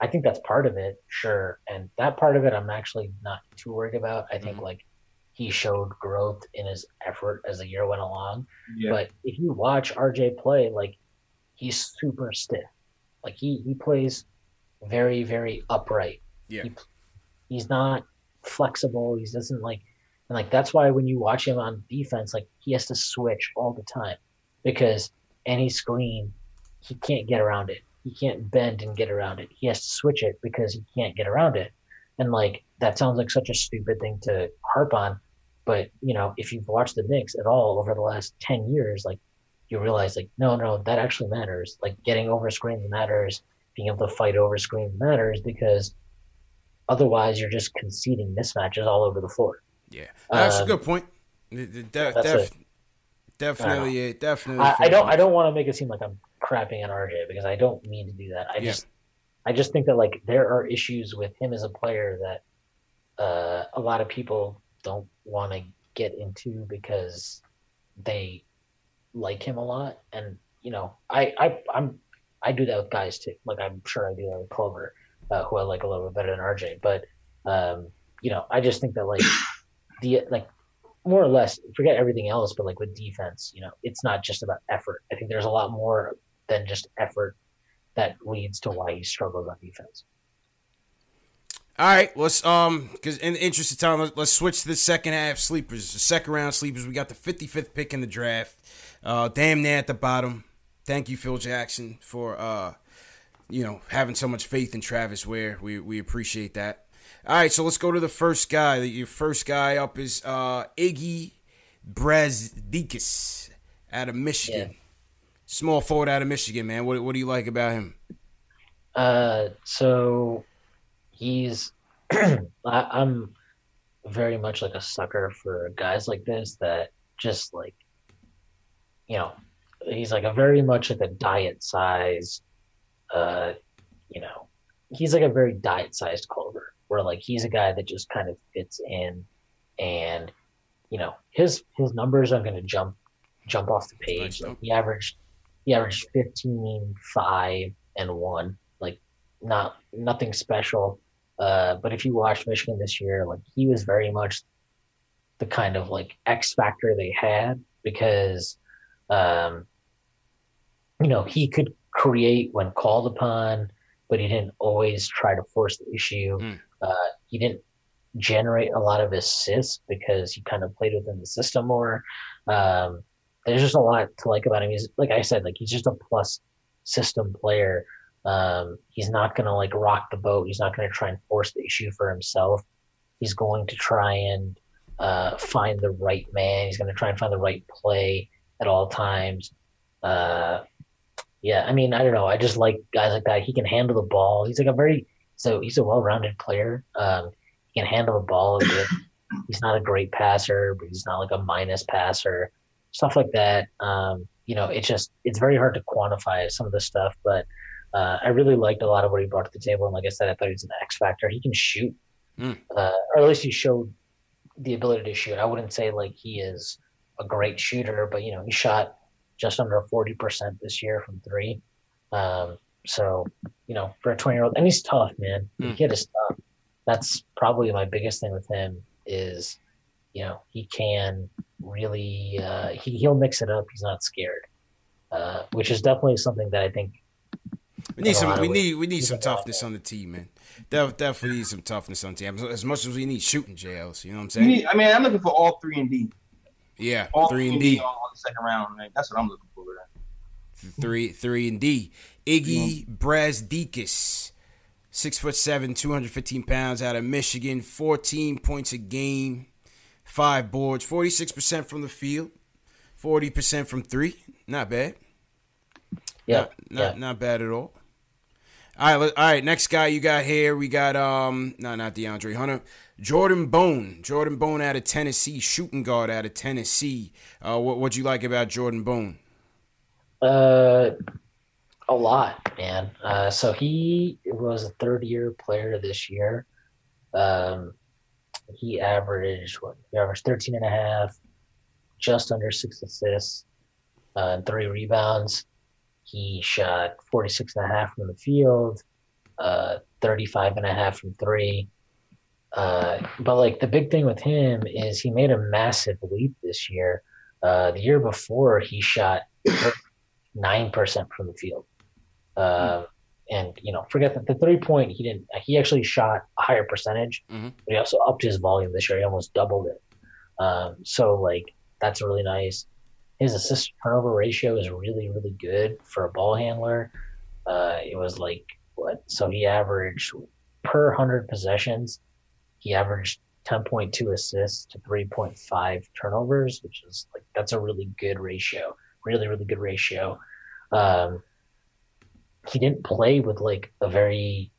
I think that's part of it, sure, and that part of it I'm actually not too worried about. I think mm-hmm. like he showed growth in his effort as the year went along. Yeah. But if you watch RJ play, like he's super stiff. Like he he plays very very upright. Yeah. He, he's not flexible. He doesn't like and like that's why when you watch him on defense, like he has to switch all the time because any screen he can't get around it. He can't bend and get around it. He has to switch it because he can't get around it. And like that sounds like such a stupid thing to harp on, but you know, if you've watched the Knicks at all over the last ten years, like you realize like no, no, that actually matters. Like getting over screens matters, being able to fight over screens matters because otherwise you're just conceding mismatches all over the floor. Yeah, that's a Um, good point. De- de- de- def- it. definitely, yeah, definitely. I, I don't point. I don't want to make it seem like I'm crapping on RJ because I don't mean to do that. I Yeah. just I just think that like there are issues with him as a player that uh, a lot of people don't want to get into because they like him a lot, and you know I I I'm I do that with guys too. Like I'm sure I do that with Culver, uh, who I like a little bit better than RJ. But um, you know I just think that like the like more or less forget everything else, but like with defense, you know, it's not just about effort. I think there's a lot more than just effort that leads to why he struggles on defense. All right, let's um, because in the interest of time, let's, let's switch to the second half sleepers, the second round sleepers. We got the 55th pick in the draft. Uh, damn near at the bottom. Thank you, Phil Jackson, for uh, you know, having so much faith in Travis Ware. We we appreciate that. All right, so let's go to the first guy. Your first guy up is uh, Iggy Brazdeikis out of Michigan. Small forward out of Michigan, man. What what do you like about him? Uh, so he's I, I'm very much like a sucker for guys like this that just like you know he's like a very much like a diet size uh you know he's like a very diet sized Culver where like he's a guy that just kind of fits in and you know his his numbers aren't going to jump jump off the page. like he averaged he averaged 15 5 and 1 like not nothing special. Uh but if you watched Michigan this year like he was very much the kind of like X factor they had because, um, you know, he could create when called upon, but he didn't always try to force the issue. Mm. Uh, he didn't generate a lot of assists because he kind of played within the system more. Um, there's just a lot to like about him. He's like I said, like he's just a plus system player. Um, he's not going to like rock the boat. He's not going to try and force the issue for himself. He's going to try and uh, find the right man. He's going to try and find the right play at all times. Uh, yeah, I mean, I don't know. I just like guys like that. He can handle the ball. He's like a very so he's a well-rounded player. Um, he can handle the ball he's not a great passer, but he's not like a minus passer. Stuff like that. Um, you know, it's just it's very hard to quantify some of the stuff, but uh, I really liked a lot of what he brought to the table. And like I said, I thought he was an X factor. He can shoot, Mm. uh, or at least he showed the ability to shoot. I wouldn't say like he is a great shooter, but you know, he shot just under forty percent this year from three. Um, so you know, for a twenty year old, and he's tough, man. The Mm. kid is tough. That's probably my biggest thing with him is, you know, he can really uh, he he'll mix it up. He's not scared, uh, which is definitely something that I think We need in a lot some. We ways- need. We need some toughness on the team, man. Def, definitely need some toughness on the team. As much as we need shooting, JLs. You know what I'm saying? need, I mean, I'm looking for all three and D. yeah, All three and D, on, on the second round. Man. That's what I'm looking for. Man. three, three and D. Iggy Brazdeikis, six foot seven, 215 pounds, out of Michigan, 14 points a game, five boards, 46 percent from the field, 40 percent from three. Not bad. yeah, Not, not, not bad at all. All right, let- all right. Next guy you got here, we got um, no, not DeAndre Hunter, Jordan Bone. Jordan Bone out of Tennessee, shooting guard out of Tennessee. Uh, what what'd you like about Jordan Bone? Uh, a lot, man. Uh, so he was a third year player this year. Um, he averaged what? He averaged 13 and a half, just under six assists, uh, and three rebounds. He shot 46 and a half from the field, uh, 35 and a half from three. Uh, but like the big thing with him is he made a massive leap this year. Uh, the year before he shot nine percent from the field. Um, and you know, forget that the three point he didn't. He actually shot a higher percentage, Mhm. but he also upped his volume this year. He almost doubled it. Um, so like that's really nice. His assist turnover ratio is really really good for a ball handler. Uh, it was like what? So he averaged per hundred possessions, he averaged 10.2 assists to 3.5 turnovers, which is like that's a really good ratio. Really, really good ratio. Um, he didn't play with like a very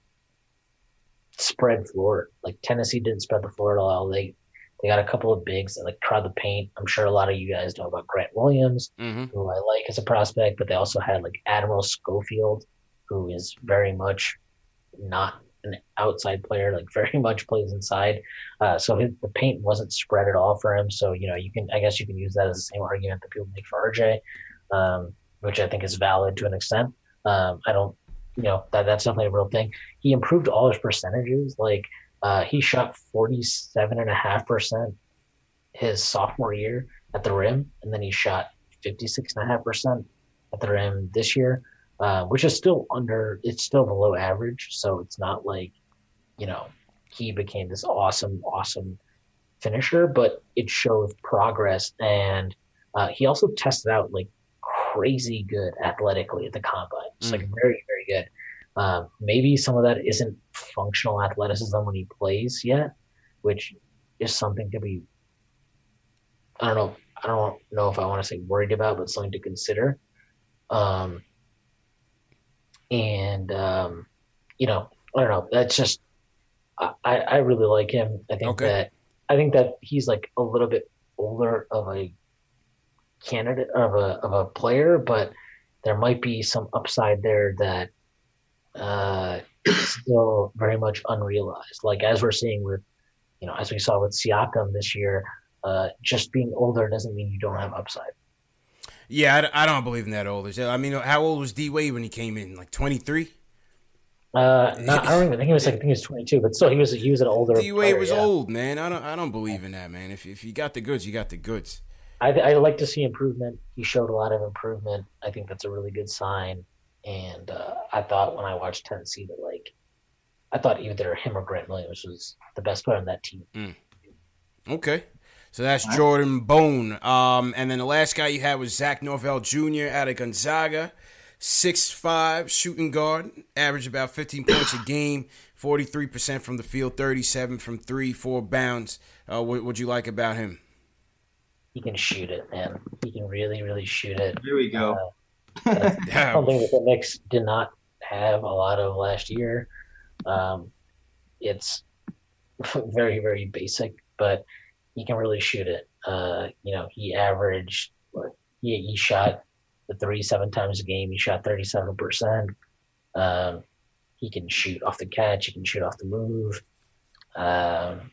spread floor. Like Tennessee didn't spread the floor at all. They they got a couple of bigs that like crowd the paint. I'm sure a lot of you guys know about Grant Williams, Mm-hmm. who I like as a prospect, but they also had like Admiral Schofield, who is very much not an outside player, like very much plays inside. Uh, so his, the paint wasn't spread at all for him. So you know, you can I guess you can use that as the same argument that people make for RJ, um, which I think is valid to an extent. Um, I don't, you know, that that's definitely a real thing. He improved all his percentages. Like uh, he shot forty seven and a half percent his sophomore year at the rim, and then he shot fifty six and a half percent at the rim this year uh, which is still under it's still below average. So it's not like you know he became this awesome awesome finisher but it showed progress. And uh, he also tested out like crazy good athletically at the combine. It's like very very good. Um, maybe some of that isn't functional athleticism when he plays yet which is something to be i don't know i don't know if i want to say worried about but something to consider. Um, and um, you know, I don't know. That's just I, I really like him. I think Okay. that I think that he's like a little bit older of a candidate of a of a player, but there might be some upside there that uh, still very much unrealized. Like as we're seeing with you know, as we saw with Siakam this year, uh, just being older doesn't mean you don't have upside. Yeah, I, I don't believe in that old. I mean, how old was D Wade when he came in? Like twenty three. Uh, not, I don't even think he was like I think he was 22, but still he was he was an older. D Wade was yeah. old, man. I don't I don't believe in that, man. If if you got the goods, you got the goods. I I like to see improvement. He showed a lot of improvement. I think that's a really good sign. And uh, I thought when I watched Tennessee that like I thought either him or Grant Williams was the best player on that team. Okay. So that's Jordan Bone. Um, and then the last guy you had was Zach Norvell Jr. out of Gonzaga. Six five shooting guard, average about 15 points a game, 43% from the field, 37 from three, four bounds. Uh, what would you like about him? He can shoot it, man. He can really, really shoot it. Here we go. That's something that the Knicks did not have a lot of last year. Um, it's very, very basic, but he can really shoot it. Uh, you know, he averaged, he, he shot the three seven times a game. He shot 37%. Um, he can shoot off the catch. He can shoot off the move. Um,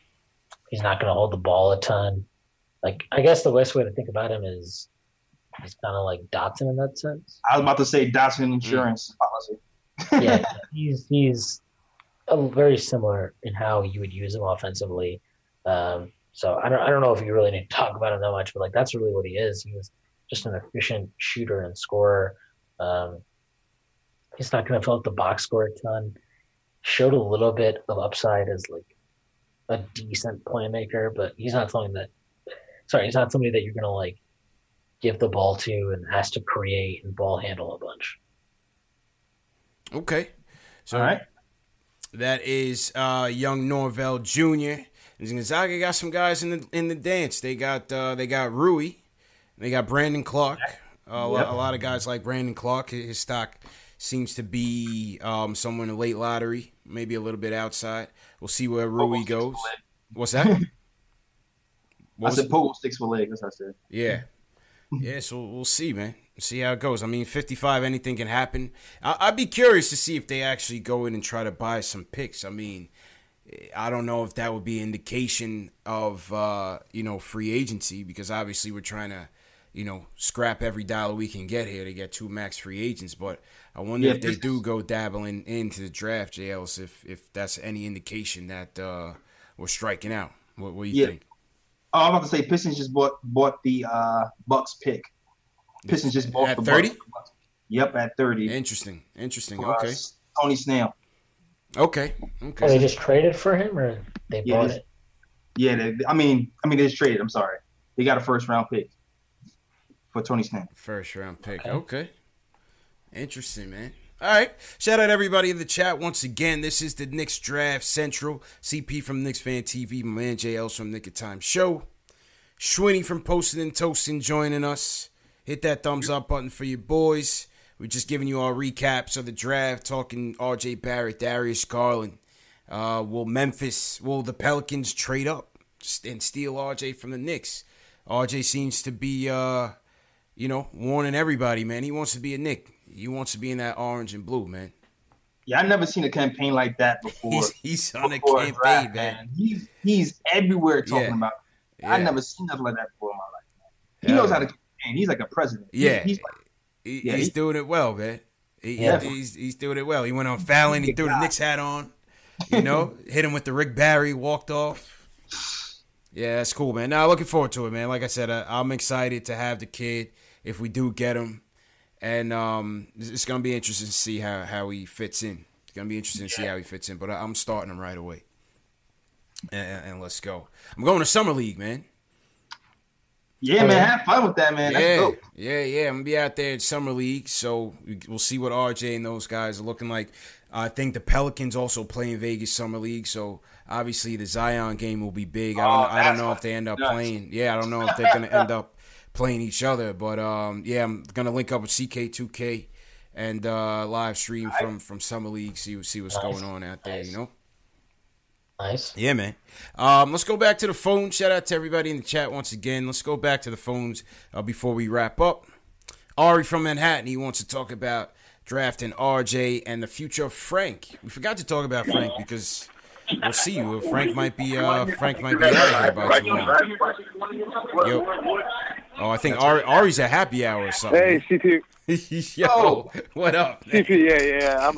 he's not going to hold the ball a ton. Like, I guess the best way to think about him is he's kind of like Dotson in that sense. I was about to say Dotson Insurance policy. yeah, he's he's a, very similar in how you would use him offensively. Um, so I don't I don't know if you really need to talk about him that much, but like that's really what he is. He was just an efficient shooter and scorer. Um, he's not going to fill up the box score a ton. Showed a little bit of upside as like a decent playmaker, but he's not something that. Sorry, he's not somebody that you're going to like give the ball to and has to create and ball handle a bunch. Okay. So All right. that is uh, young Norvell Jr. Gonzaga got some guys in the in the dance. They got uh, they got Rui, they got Brandon Clarke. Uh, a, lot, a lot of guys like Brandon Clarke. His stock seems to be um, somewhere in the late lottery, maybe a little bit outside. We'll see where Rui goes. What's that? I What was said? Pogo sticks for leg. That's what I said. Yeah. Yeah, so we'll see, man. See how it goes. I mean, 55, anything can happen. I- I'd be curious to see if they actually go in and try to buy some picks. I mean, I don't know if that would be indication of, uh, you know, free agency because obviously we're trying to, you know, scrap every dollar we can get here to get two max free agents. But I wonder Yeah, if they do go dabbling into the draft, J. Ellis, if, if that's any indication that uh, we're striking out. What, what do you Yeah. think? Oh, I'm about to say Pistons just bought bought the uh, Bucks pick. Pistons just bought At the 30? Bucks. Yep, at thirty. Interesting. Interesting. For, uh, Okay. Tony Snell. Okay. Okay. They just traded for him, or they Yeah, bought it? Yeah, they, I mean, I mean, they just traded. I'm sorry, they got a first round pick for Tony Snell. First round pick. Okay. Interesting, man. All right. Shout out everybody in the chat once again. This is the Knicks Draft Central. CP from Knicks Fan TV. My man JL's from Knick of Time Show. Shwinny from Posting and Toasting joining us. Hit that thumbs up button for your boys. We're just giving you our recaps of the draft, talking RJ Barrett, Darius Garland. Uh, will Memphis, will the Pelicans trade up and steal RJ from the Knicks? RJ seems to be, uh, you know, warning everybody, man. He wants to be a Knick. He wants to be in that orange and blue, man. Yeah, I've never seen a campaign like that before. He's, he's on a before campaign, draft, man. He's he's everywhere talking Yeah. about. It. I Yeah. never seen nothing like that before in my life. Man. He Yeah. knows how to campaign. He's like a president. He's- Yeah. he's like, He- Yeah, he's he- doing it well, man. He, Yeah. he's, he's doing it well. He went on Fallon. He threw the Knicks hat on. You know, hit him with the Rick Barry, walked off. Yeah, that's cool, man. Now, looking forward to it, man. Like I said, I, I'm excited to have the kid if we do get him. And um, it's, it's going to be interesting to see how, how he fits in. It's going to be interesting to see how he fits in. But I, I'm starting him right away. And, and let's go. I'm going to Summer League, man. Yeah, man, have fun with that, man. That's yeah, dope. yeah, yeah. I'm gonna be out there in summer league, so we- we'll see what RJ and those guys are looking like. I think the Pelicans also play in Vegas summer league, so obviously the Zion game will be big. I don't, Oh, I don't know if they end up nuts. playing. Yeah, I don't know if they're gonna end up playing each other, but um, yeah, I'm gonna link up with CK2K and uh, live stream from from summer league. See see what's going on out there. You know. Nice. Yeah, man. Um, let's go back to the phone. Shout out to everybody in the chat once again. Let's go back to the phones uh, before we wrap up. Ari from Manhattan, he wants to talk about drafting RJ and the future of Frank. We forgot to talk about Frank because we'll see you. Frank might be uh, Frank might be out of here by tomorrow. Yo. Oh, I think Ari, Ari's a happy hour or something. Hey, CP. Yo, what up? man? CP, yeah, yeah. I'm,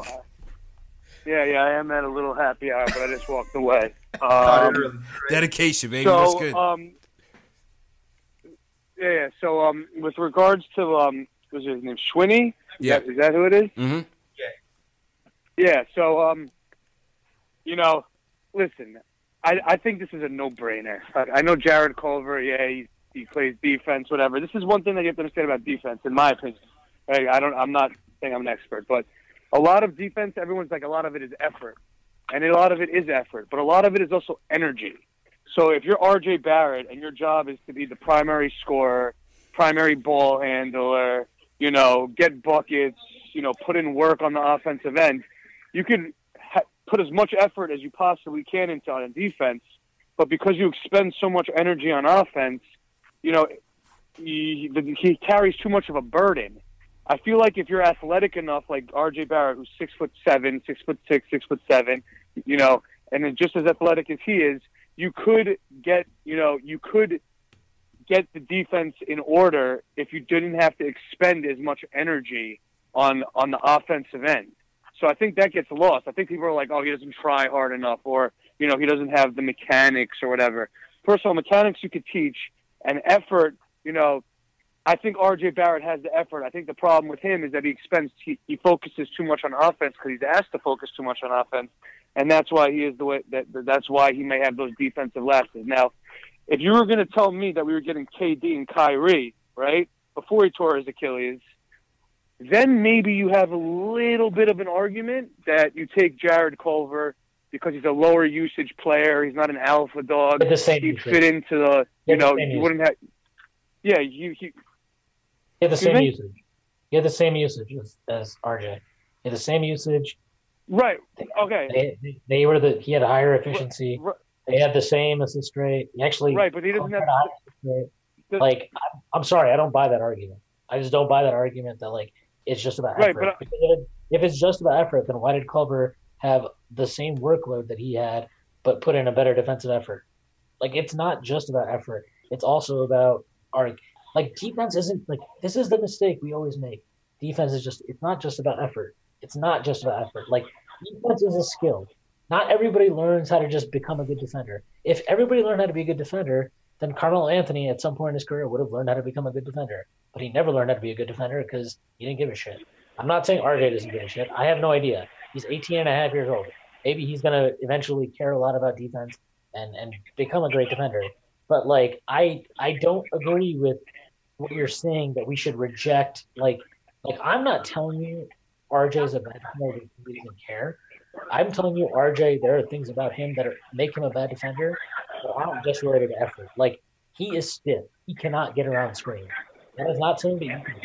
Yeah, yeah, I am at a little happy hour, but I just walked away. Um, Dedication, baby. so, That's good. um, yeah, yeah. So, um, with regards to um, was his name Shwinny? Is Yeah. that, is that who it is? mm-hmm. Yeah. So, um, you know, listen, I I think this is a no-brainer. Like, I know Jarrett Culver. Yeah, he he plays defense, whatever. This is one thing that you have to understand about defense, in my opinion. Right? I don't. I'm not saying I'm an expert, but a lot of defense, everyone's like, a lot of it is effort, and a lot of it is effort, but a lot of it is also energy. So if you're R.J. Barrett and your job is to be the primary scorer, primary ball handler, you know, get buckets, you know, put in work on the offensive end, you can ha- put as much effort as you possibly can into on defense. But because you expend so much energy on offense, you know, he, he carries too much of a burden. I feel like if you're athletic enough, like R.J. Barrett, who's six foot seven, six foot six, six foot seven, you know, and then just as athletic as he is, you could get, you know, you could get the defense in order if you didn't have to expend as much energy on on the offensive end. So I think that gets lost. I think people are like, oh, he doesn't try hard enough, or you know, he doesn't have the mechanics or whatever. Personal mechanics you could teach, and effort, you know, I think R.J. Barrett has the effort. I think the problem with him is that he expends, he, he focuses too much on offense because he's asked to focus too much on offense, and that's why he is the way that that's why he may have those defensive lapses. Now, if you were going to tell me that we were getting KD and Kyrie right before he tore his Achilles, then maybe you have a little bit of an argument that you take Jarrett Culver because he's a lower usage player. He's not an alpha dog. But the same He'd fit into the, you know, you wouldn't have. Yeah, you. you He had the Excuse same me? usage. He had the same usage as, as RJ. He had the same usage. right. Okay. They, they, they were the. He had a higher efficiency. Right. They had the same assist rate. He actually Right, but he doesn't have. had a higher assist rate. the- Like, I'm, I'm sorry, I don't buy that argument. I just don't buy that argument that like it's just about Right, effort. but I- if, if it's just about effort, then why did Culver have the same workload that he had, but put in a better defensive effort? Like, it's not just about effort. It's also about our like defense isn't like this is the mistake we always make. Defense is just it's not just about effort. It's not just about effort. Like defense is a skill. Not everybody learns how to just become a good defender. If everybody learned how to be a good defender, then Carmelo Anthony at some point in his career would have learned how to become a good defender. But he never learned how to be a good defender because he didn't give a shit. I'm not saying RJ doesn't give a shit. I have no idea. He's 18 and a half years old. Maybe he's going to eventually care a lot about defense and, and become a great defender. But like I I don't agree with what you're saying that we should reject like like I'm not telling you RJ's a bad defender he doesn't care. I'm telling you RJ there are things about him that are, make him a bad defender that aren't just related to effort. Like he is stiff. He cannot get around screen. That is not something that you can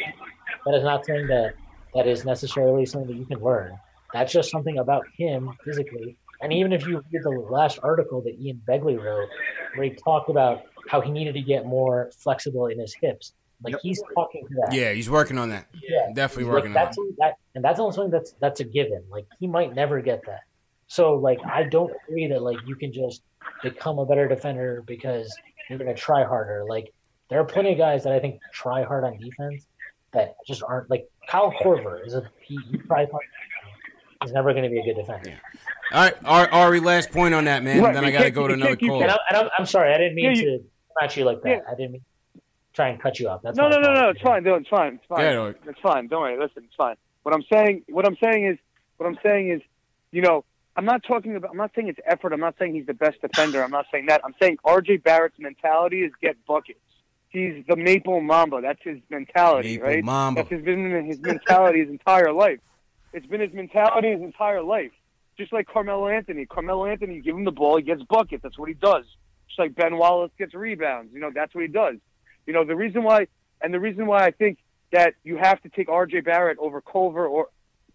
that is not something that that is necessarily something that you can learn. That's just something about him physically. And even if you read the last article that Ian Begley wrote, where he talked about how he needed to get more flexible in his hips, like he's talking to that. Yeah, he's working on that. Yeah, Definitely Like, working on that's that, and that's only something that's that's a given. Like he might never get that. So like I don't agree that like you can just become a better defender because you're gonna try harder. Like there are plenty of guys that I think try hard on defense that just aren't like Kyle Korver is a he, he tries hard. He's never going to be a good defender. All right, Ari, Ari, last point on that, man. Right, then you I got to go to another can't call. And, I'm, and I'm, I'm sorry, I didn't mean Yeah, to you- come at you like that. I didn't mean to try and cut you off. That's no, no, no, no. It's fine. No, it's fine. It's fine. Yeah, no. It's fine. Don't worry. Listen, it's fine. What I'm saying, what I'm saying is, what I'm saying is, you know, I'm not talking about. I'm not saying it's effort. I'm not saying he's the best defender. I'm not saying that. I'm saying R.J. Barrett's mentality is get buckets. He's the Maple Mamba. That's his mentality, Maple right? Mamba. That's his, been his mentality his entire life. It's been his mentality his entire life. Just like Carmelo Anthony. Carmelo Anthony, you give him the ball, he gets buckets. That's what he does. Just like Ben Wallace gets rebounds. You know, that's what he does. You know, the reason why, and the reason why I think that you have to take R.J. Barrett over Culver or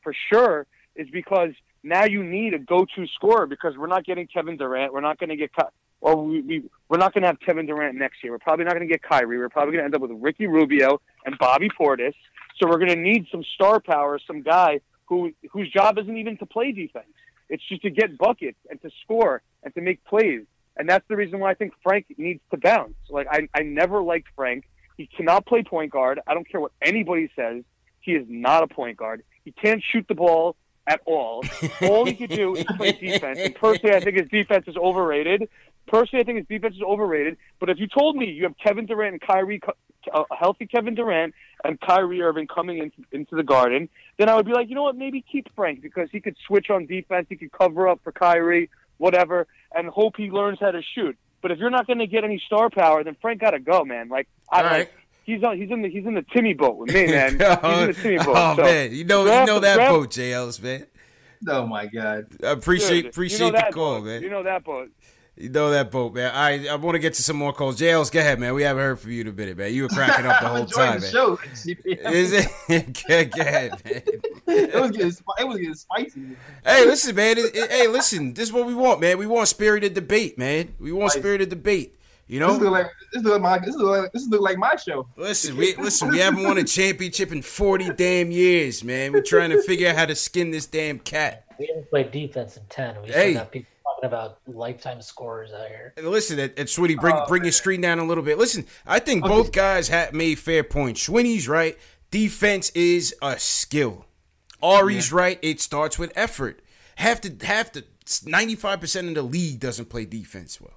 for sure is because now you need a go-to scorer because we're not getting Kevin Durant. We're not going to get, Ky- or we, we we're not going to have Kevin Durant next year. We're probably not going to get Kyrie. We're probably going to end up with Ricky Rubio and Bobby Portis. So we're going to need some star power, some guy who whose job isn't even to play defense. It's just to get buckets and to score and to make plays. And that's the reason why I think Frank needs to bounce. Like I, I never liked Frank. He cannot play point guard. I don't care what anybody says. He is not a point guard. He can't shoot the ball. at all. all he can do is play defense. And personally, I think his defense is overrated. Personally, I think his defense is overrated. But if you told me you have Kevin Durant and Kyrie, uh, a healthy Kevin Durant and Kyrie Irving coming into into the Garden, then I would be like, you know what, maybe keep Frank because he could switch on defense, he could cover up for Kyrie, whatever, and hope he learns how to shoot. But if you're not going to get any star power, then Frank got to go, man. Like I All like. He's on. He's in the. He's in the Timmy boat with me, man. He's in the oh, Timmy boat. oh so man, you know you know that draft- boat, J. Ellis, man. Oh my god. I appreciate Dude, appreciate you know the that call, boat. man. You know that boat. You know that boat, man. I I want to get to some more calls. J. Ellis, go ahead, man. We haven't heard from you in a minute, man. You were cracking up the whole time, the man. show. Is it? go, go ahead, man. it was getting it was getting spicy. Hey, listen, man. It- it- hey, listen. This is what we want, man. We want spirited debate, man. We want spirited debate. You know, This look like this look like my this look like this look like my show. Listen, we listen. We haven't won a championship in forty damn years, man. We're trying to figure out how to skin this damn cat. We haven't played defense in ten. We Hey. Still got people talking about lifetime scorers out here. Listen, at, at Shwinny, bring Oh, bring your screen down a little bit. Listen, I think both guys had made fair points. Shwinny's right. Defense is a skill. Ari's right. It starts with effort. Half the half the ninety five percent of the league doesn't play defense well.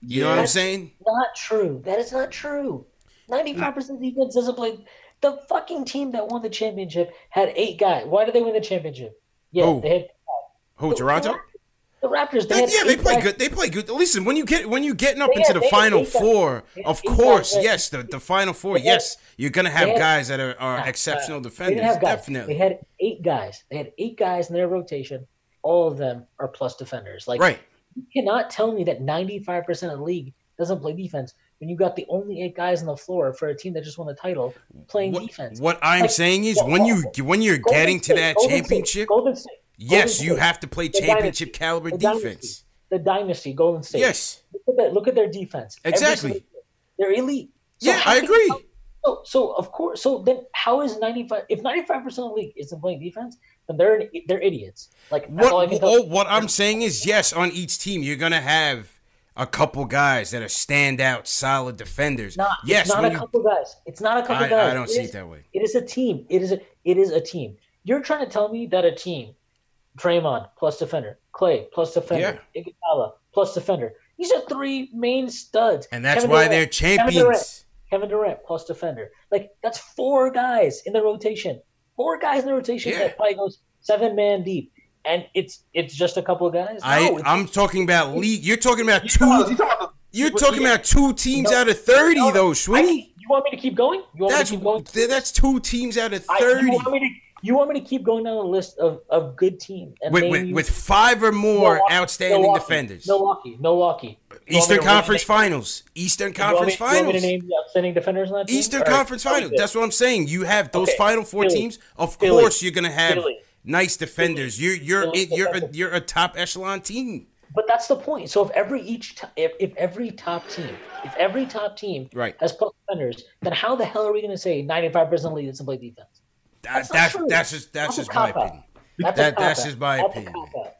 You know what I'm saying? Not true. That is not true. Ninety-five percent of defense doesn't play. The fucking team that won the championship had eight guys. Why did they win the championship? Yeah, Who? they had Who Toronto? The Raptors. They They- yeah, they play guys. good. They play good. Listen, when you get when you getting up They into had- the final four, of course, guys. yes, the, the final four, had- yes, you're gonna have had- guys that are, are exceptional. They defenders. didn't have guys. Definitely. They had eight guys. They had eight guys in their rotation. All of them are plus defenders. Like Right. you cannot tell me that ninety-five percent of the league doesn't play defense when you got the only eight guys on the floor for a team that just won the title playing defense. What I'm Like, saying is, when you when you're Golden getting to that Golden State, championship, Golden State, yes, you have to play championship dynasty, caliber the dynasty, defense. The dynasty, Golden State. Yes. Look at, that, look at their defense. Exactly. They're elite. So Yeah, I agree. So, so of course, so then how is ninety five? If ninety five percent of the league isn't playing defense, then they're they're idiots. Like that's all I What oh, what I'm saying is, yes, on each team you're gonna have a couple guys that are standout, solid defenders. Not, yes, it's not a you- couple guys. It's not a couple I- guys. I don't see is- it that way. It is a team. It is a it is a team. You're trying to tell me that a team, Draymond plus defender, Clay plus defender, Iguodala plus defender. These are three main studs, And that's Kevin why Durant- they're Kevin Durant, champions. Kevin Durant plus defender. Like that's four guys in the rotation. Four guys in the rotation Yeah. that probably goes seven man deep, and it's it's just a couple of guys. I No, it's- I'm talking about league. You're talking about You two. talking about- You're talking about two teams No, out of thirty, no, though, I Sweeney. you want me to keep going? You want That's me to keep going? that's two teams out of I- thirty. you want me to you want me to keep going down the list of, of good teams with, with, with five or more Milwaukee, outstanding Milwaukee, defenders. Milwaukee, Milwaukee. You want me Eastern Conference Finals. Eastern you want me- Conference you want me Finals. to name the outstanding defenders on that team? Eastern Conference Finals. That's what I'm saying. You have those Okay, Final Four Philly. teams. Of Philly. course, you're gonna have Philly. nice defenders. You're you're it, you're a, you're a top echelon team. But that's the point. So if every each t- if, if every top team, if every top team Right. has plus defenders, then how the hell are we going to say 95% of the league doesn't play defense? That, That's that's that's just that's That's just my opinion. That's That that's just my That's opinion.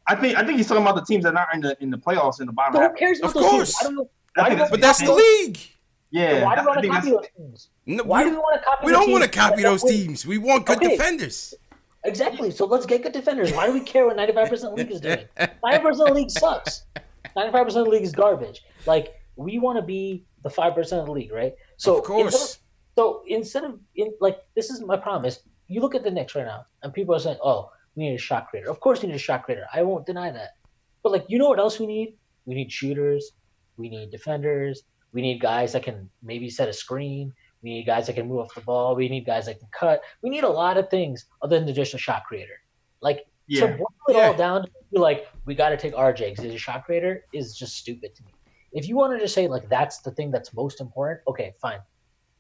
I think I think he's talking about the teams that are not in the in the playoffs in the bottom So who cares about Of those teams? course. I don't know. I Why think do But that's the league. Yeah, why do that- we want to copy those teams? No, Why we, do we want to copy? We don't want to copy those teams. We want good Okay. defenders. Exactly. So let's get good defenders. Why do we care what 95% of the league is doing? 95% of the league sucks. 95% of the league is garbage. Like, we want to be the 5% of the league, right? So Of course. Instead of, so instead of, in, like, this is my promise. You look at the Knicks right now, and people are saying, oh, we need a shot creator. Of course we need a shot creator. I won't deny that. But, like, you know what else we need? We need shooters. We need defenders. We need guys that can maybe set a screen. We need guys that can move off the ball. We need guys that can cut. We need a lot of things other than just a shot creator. Like Yeah. to boil it Yeah. all down to be like, we got to take RJ because he's a shot creator is just stupid to me. If you wanted to say like that's the thing that's most important, okay, fine.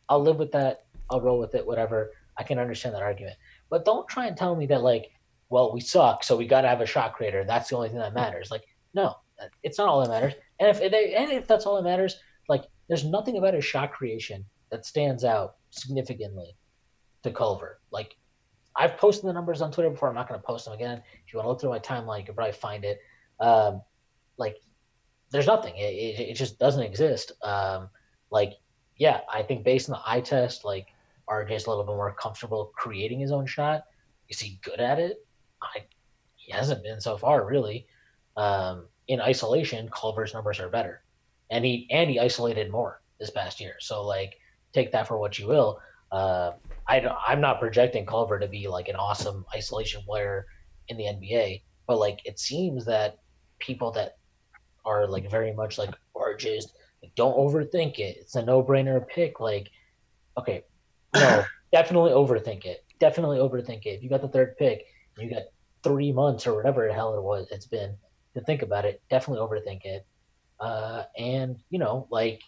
I'll live with that. I'll roll with it. Whatever. I can understand that argument. But don't try and tell me that like, well, we suck, so we got to have a shot creator. That's the only thing that matters. Like, no, it's not all that matters. And if they, and if that's all that matters, like, there's nothing about his shot creation that stands out significantly to Culver. Like, I've posted the numbers on Twitter before. I'm not going to post them again. If you want to look through my timeline, you can probably find it. Um, like, there's nothing. It, it, it just doesn't exist. Um, like, yeah, I think based on the eye test, like, RJ's a little bit more comfortable creating his own shot. Is he good at it? I he hasn't been so far really. Um, in isolation, Culver's numbers are better, and he and he isolated more this past year. So like, take that for what you will. Uh, I I'm not projecting Culver to be like an awesome isolation player in the NBA, but like it seems that people that are like very much like or just like, don't overthink it. It's a no brainer pick. Like, okay, no, definitely overthink it. Definitely overthink it. If you got the third pick, you got three months or whatever the hell it was it's been to think about it. Definitely overthink it. Uh, and you know, like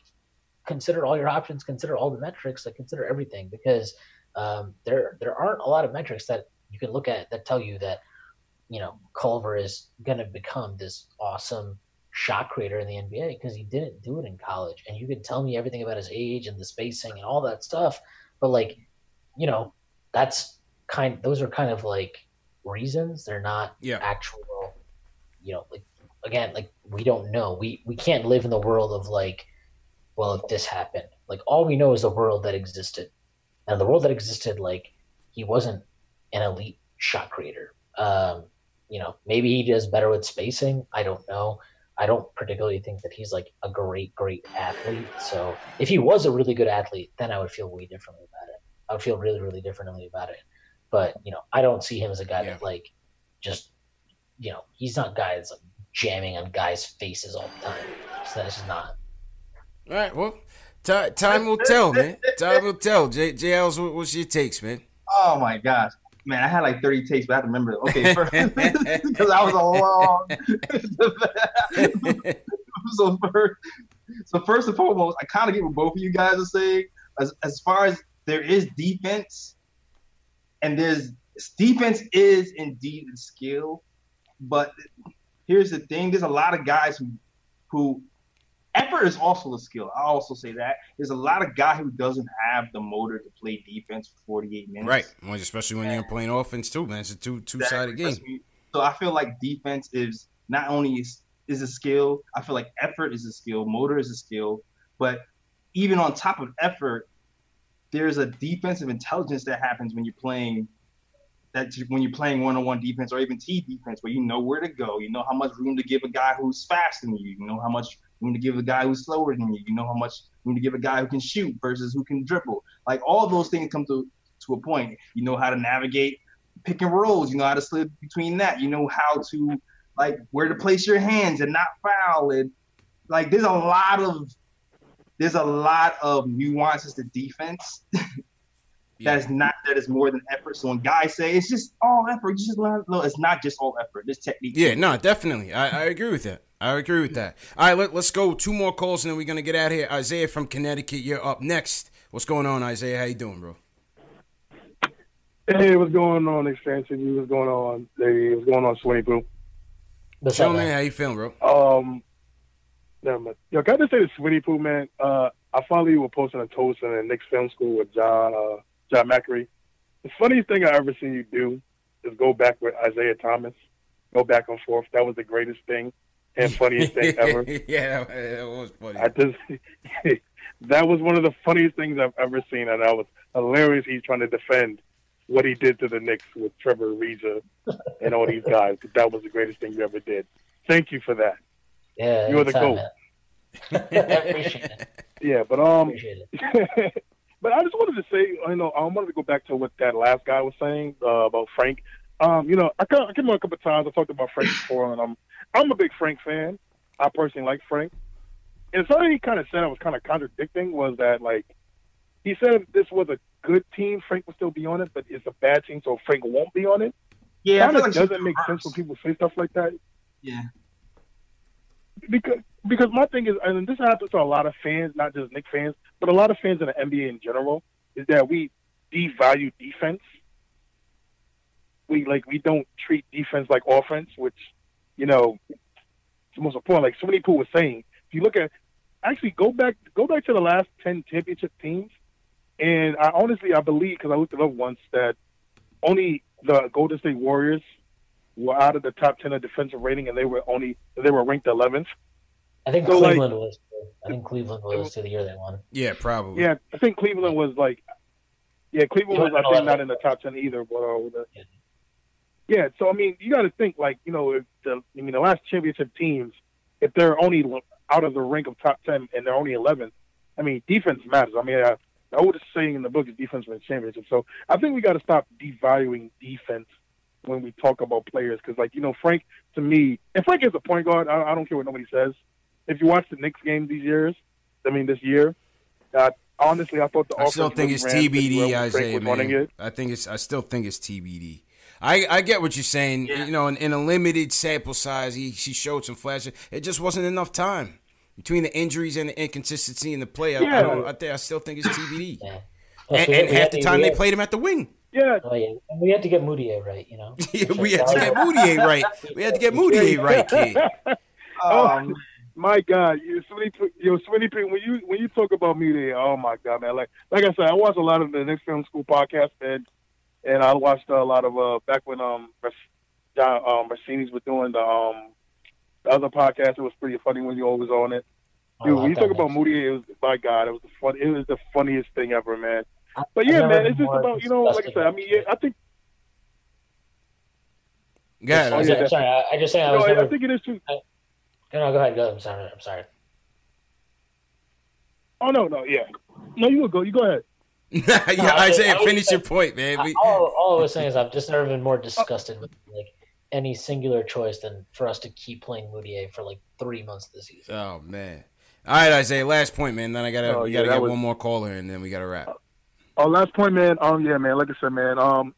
consider all your options, consider all the metrics, like consider everything because um, there there aren't a lot of metrics that you can look at that tell you that you know Culver is going to become this awesome shot creator in the NBA because he didn't do it in college. And you can tell me everything about his age and the spacing and all that stuff, but like, you know, that's kind. Those are kind of like reasons. They're not Yeah. actual. You know, like again, like we don't know. We we can't live in the world of like, well, if this happened, like all we know is the world that existed, and the world that existed, like he wasn't an elite shot creator. Um, you know, maybe he does better with spacing. I don't know. I don't particularly think that he's like a great, great athlete. So if he was a really good athlete, then I would feel way differently about it. I would feel really, really differently about it. But you know, I don't see him as a guy that like just you know, he's not a guy that's like jamming on guys' faces all the time. So that's just not. All right, well, ti- time will tell, man. Time will tell. J- JL's, what, what's your takes, man? Oh my gosh. Man, I had like 30 takes, but I have to remember. Okay, first, because I was a long. so, first, so first and foremost, I kind of get what both of you guys are saying. As as far as there is defense, and there's defense is indeed a skill, but here's the thing: there's a lot of guys who who effort is also a skill. I also say that there's a lot of guy who doesn't have the motor to play defense for 48 minutes. Right, well, especially when you're playing offense too, man. It's a two two sided game. So I feel like defense is not only is, is a skill. I feel like effort is a skill. Motor is a skill. But even on top of effort, there's a defensive intelligence that happens when you're playing. That when you're playing one-on-one defense or even T defense, where you know where to go, you know how much room to give a guy who's faster than you, you know how much room to give a guy who's slower than you, you know how much room to give a guy who can shoot versus who can dribble. Like all those things come to to a point. You know how to navigate pick and rolls. You know how to slip between that. You know how to like where to place your hands and not foul. And like there's a lot of there's a lot of nuances to defense that is not that is more than effort. So when guys say it's just all effort, you just learn. No, it's not just all effort. There's technique. Yeah, no, definitely. I, I agree with that. I agree with that. All right, let, let's go. Two more calls, and then we're gonna get out of here. Isaiah from Connecticut, you're up next. What's going on, Isaiah? How you doing, bro? Hey, what's going on, Expansion? What's going on? Hey, what's going on, Sweeney Poo? Chill, man. How you feeling, bro? Um, never mind. Yo, can I just say to Sweeney Poo, man? Uh, I follow you with posting a toast in the Knicks Film School with John, uh, John Macri. The funniest thing I ever seen you do is go back with Isaiah Thomas, go back and forth. That was the greatest thing and funniest thing ever. yeah, that, that was funny. I just that was one of the funniest things I've ever seen, and that was hilarious. He's trying to defend what he did to the Knicks with Trevor Ariza and all these guys. That was the greatest thing you ever did. Thank you for that. Yeah, You're the anytime, goat. I appreciate it. Yeah, but um, but I just wanted to say, you know, I wanted to go back to what that last guy was saying uh, about Frank. Um, you know, I come, I came on a couple of times. I talked about Frank before, and I'm I'm a big Frank fan. I personally like Frank. And something he kind of said I was kind of contradicting was that like he said if this was a good team, Frank would still be on it, but it's a bad team, so Frank won't be on it. Yeah, I kind of like doesn't make sense when people say stuff like that. Yeah. because because my thing is, and this happens to a lot of fans, not just Knick fans, but a lot of fans in the NBA in general, is that we devalue defense. We like we don't treat defense like offense, which you know it's the most important. Like so many people were saying, if you look at actually go back go back to the last ten championship teams, and I honestly I believe because I looked it up once that only the Golden State Warriors were out of the top ten of defensive rating, and they were only they were ranked eleventh. I think So, like- Cleveland was. I think Cleveland was to the year they won. Yeah, probably. Yeah, I think Cleveland was like, yeah, Cleveland was I think not in the top ten either. But uh, the, Yeah, so I mean, you got to think like you know, if the I mean the last championship teams, if they're only out of the rank of top ten and they're only 11th, I mean defense matters. I mean, I, the oldest saying in the book is defense wins championship. So I think we got to stop devaluing defense when we talk about players because like you know Frank to me, and Frank is a point guard. I, I don't care what nobody says. If you watch the Knicks game these years, I mean this year, uh, honestly, I thought the I still think it's TBD, well when Frank Isaiah. Man. it. I think it's. I still think it's TBD. I, I get what you're saying. You know, in, in a limited sample size, he she showed some flashes. It just wasn't enough time between the injuries and the inconsistency in the play. I, I, Yeah. don't, I, think, I still think it's TBD. Plus, And, we- and half the time we they played him at the wing. Yeah. Oh yeah, and we had to get Mudiay right, you know. Yeah, we had to get Mudiay right. We had to get Mudiay right, kid. oh um, my God, you Shwinny, yo, Shwinny, P, when you when you talk about me, there, oh my God, man! Like like I said, I watched a lot of the Knicks Film School podcast, and and I watched a lot of uh back when um John um Mercedes was doing the um the other podcast. It was pretty funny when you always on it. Oh, Dude, I when you talk about Moody, it was my God, it was the fun. It was the funniest thing ever, man. But yeah, man, it's just about you know, like I said. I mean, yeah, I think. Go ahead, Oh, yeah, sorry, sorry, I, I just saying I was No, I- never. I think it is too. I, no, no, go ahead. Go. I'm sorry. I'm sorry. Oh no, no, yeah, no, you go, you go ahead. yeah, No, I was- Isaiah, I was finish your point, man. We, all, all I was saying is I've just never been more disgusted with like any singular choice than for us to keep playing Mudiay for like three months this season. oh man. All right, Isaiah. Last point, man. Then I gotta Oh, we gotta that get was- one more caller, and then we gotta wrap. Oh, last point, man. Um, yeah, man. Like I said, man. Um,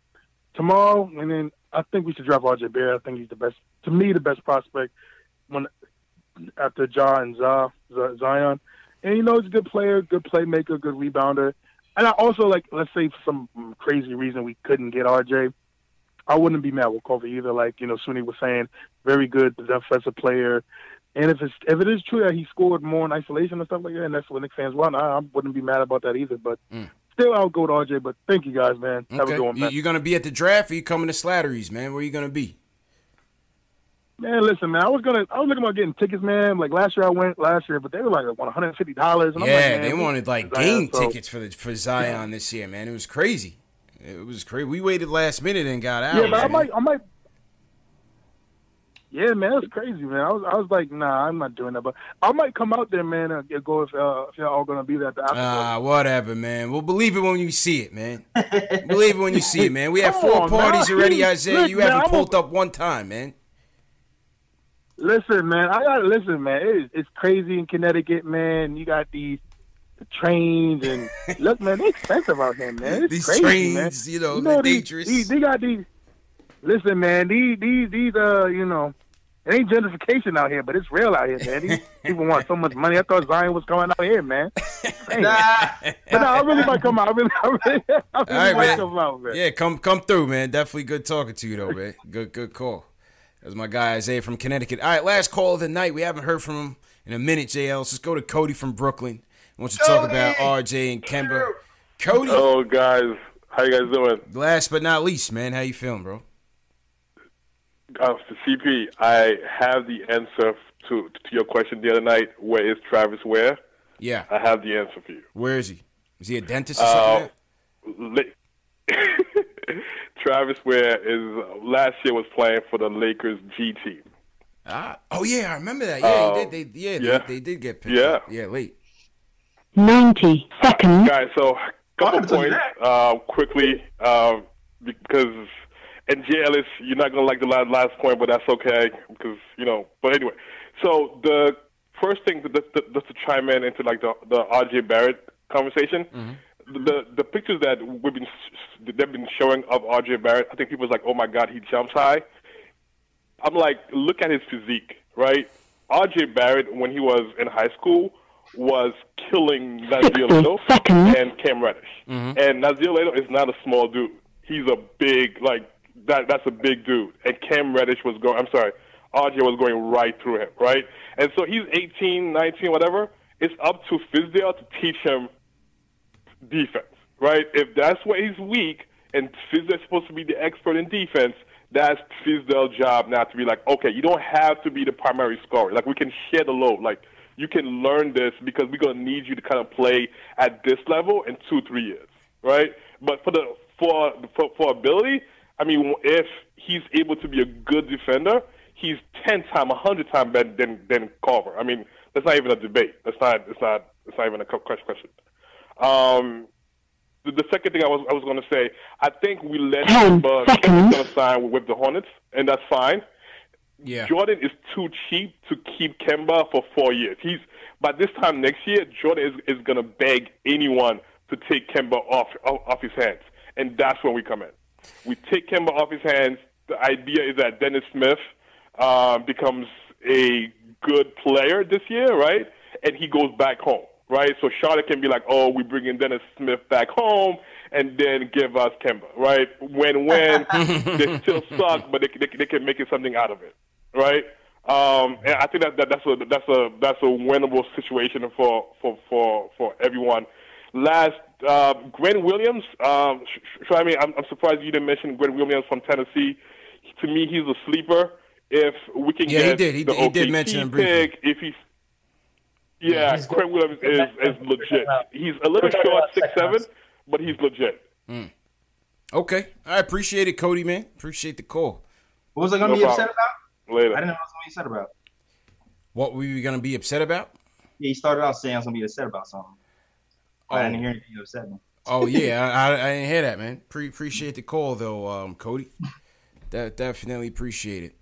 tomorrow, and then I think we should draft RJ Barrett. I think he's the best, to me, the best prospect when after Ja and Z- Z- Zion. And you know, he's a good player, good playmaker, good rebounder. And I also like, let's say, for some crazy reason we couldn't get RJ. I wouldn't be mad with Coby either. Like you know, Sweeney was saying, very good defensive player. And if it's if it is true that he scored more in isolation and stuff like that, and that's what Knicks fans want, I, I wouldn't be mad about that either. But mm. still, I'll go with RJ. But thank you guys, man. Have a Okay. good one, man. you gonna be at the draft? Or you coming to Slattery's, man? Where you gonna be? Man, listen, man. I was gonna, I was looking about getting tickets, man. Like last year, I went last year, but they were like one hundred and fifty dollars. Yeah, they wanted like game so, tickets for the for Zion this year, man. It was crazy. It was crazy. We waited last minute and got out. Yeah, but I might, I might. Yeah, man, that's crazy, man. I was, I was like, nah, I'm not doing that. But I might come out there, man, and go if, uh, if y'all all gonna be there at the after. Ah, whatever, man. We'll believe it when you see it, man. believe it when you see it, man. We had four on, man. parties already, Look, Isaiah. You man, haven't I'm pulled up one time, man. Listen, man, I gotta listen, man. It is, it's crazy in Connecticut, man. You got these the trains and look, man, they're expensive out here, man. It's These crazy, trains, man. you know, they're these- dangerous. These, they got these. Listen, man, these these these uh, you know, it ain't gentrification out here, but it's real out here, man. These people want so much money. I thought Zion was coming out here, man. Dang. but no, I really might come out. I really, I really, I really All right, might man. come out, man. Yeah, come come through, man. Definitely good talking to you, though, man. Good good call. That's my guy Isaiah from Connecticut. All right, last call of the night. We haven't heard from him in a minute, JL. Let's just go to Cody from Brooklyn. I want you to talk about RJ and Kemba. Cody. Oh, guys, how you guys doing? Last but not least, man, how you feeling, bro? Uh, CP, I have the answer to to your question the other night. Where is Travis Wear? Yeah. I have the answer for you. Where is he? Is he a dentist or Uh, something? La- Travis Wear is last year was playing for the Lakers G team. Ah, oh yeah, I remember that. Yeah, Uh, he did, they, yeah, yeah. They, they did get picked Yeah. up. Yeah, late. 90 seconds. Guys, so couple points uh, quickly uh, because and Jay Ellis, you're not gonna like the last, last point, but that's okay because you know. But anyway, so the first thing that, that, that, just to chime in into like the the RJ Barrett conversation. The the pictures that we've been they've been showing of RJ Barrett, I think people's like, oh my god, he jumps high. I'm like, look at his physique, right? RJ Barrett, when he was in high school, was killing Nassir Little and Cam Reddish. Mm-hmm. And Nassir Little is not a small dude. He's a big, like that. That's a big dude. And Cam Reddish was going. I'm sorry, RJ was going right through him, right? And so he's 18, 19, whatever. It's up to Fizdale to teach him defense, right? If that's where he's weak, and Fizdale's supposed to be the expert in defense, that's Fizdale's job now to be like, okay, you don't have to be the primary scorer. Like we can share the load. Like you can learn this because we're gonna need you to kind of play at this level in two, three years, right? But for the for for, for ability, I mean, if he's able to be a good defender, he's ten times, a hundred times better than than Culver. I mean, that's not even a debate. That's not. It's not. It's not even a question. Um, the, the second thing I was I was going to say, I think we let him uh, sign with the Hornets, and that's fine. Yeah. Jordan is too cheap to keep Kemba for four years. He's by this time next year, Jordan is, is going to beg anyone to take Kemba off, off off his hands, and that's when we come in. We take Kemba off his hands. The idea is that Dennis Smith um, becomes a good player this year, right? And he goes back home, right? So Charlotte can be like, oh, we bring in Dennis Smith back home and then give us Kemba, right? When when they still suck, but they, they, they can make it something out of it, right? Um, and I think that, that that's a that's a that's a winnable situation for for for for everyone. Last, uh, Grant Williams. Um, sh- I mean, I'm, I'm surprised you didn't mention Gwen Williams from Tennessee. To me, he's a sleeper. If we can Yeah, get he did. He the did- he did OKC mention him briefly. pick, if he's yeah, he's Grant Williams is, is legit. He's a little short, six six second seven, but he's legit. Okay, I appreciate it, Cody. Man, appreciate the call. What was I gonna No be upset about? Later. I didn't know what I was gonna be upset about. What were you gonna be upset about? Yeah, he started out saying I was gonna be upset about something. But I didn't hear anything that upset me. Oh yeah, I, I, I didn't hear that, man. Pre- appreciate the call though, um, Cody. That definitely appreciate it.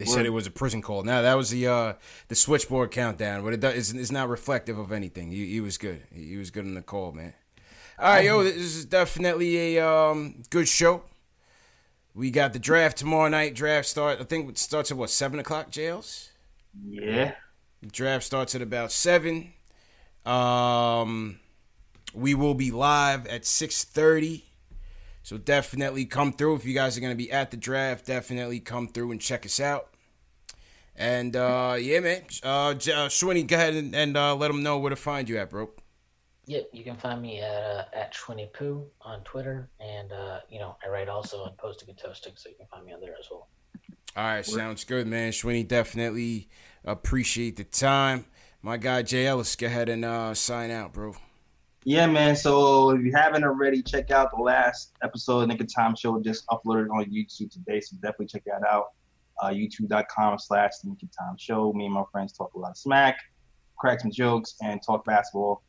They said it was a prison call. Now that was the uh, the switchboard countdown, but it does, it's, it's not reflective of anything. He, he was good. He, he was good in the call, man. All right, yo, this is definitely a um, good show. We got the draft tomorrow night. Draft start. I think it starts at what seven o'clock. Jails. Yeah. Draft starts at about seven. Um, we will be live at six thirty. So definitely come through if you guys are gonna be at the draft. Definitely come through and check us out. And uh, yeah, man. Uh, J- uh Shwinny, go ahead and, and uh, let them know where to find you at, bro. Yep, you can find me at uh, at Shwinny Poo on Twitter, and uh, you know I write also on Posting and Toasting, so you can find me on there as well. All right, sounds good, man. Shwinny, definitely appreciate the time. My guy Jay Ellis, go ahead and uh, sign out, bro. Yeah, man. So if you haven't already, check out the last episode of Knick of Time Show. Just uploaded on YouTube today, so definitely check that out. Uh, YouTube.com slash The Knick Time Show. Me and my friends talk a lot of smack, crack some jokes, and talk basketball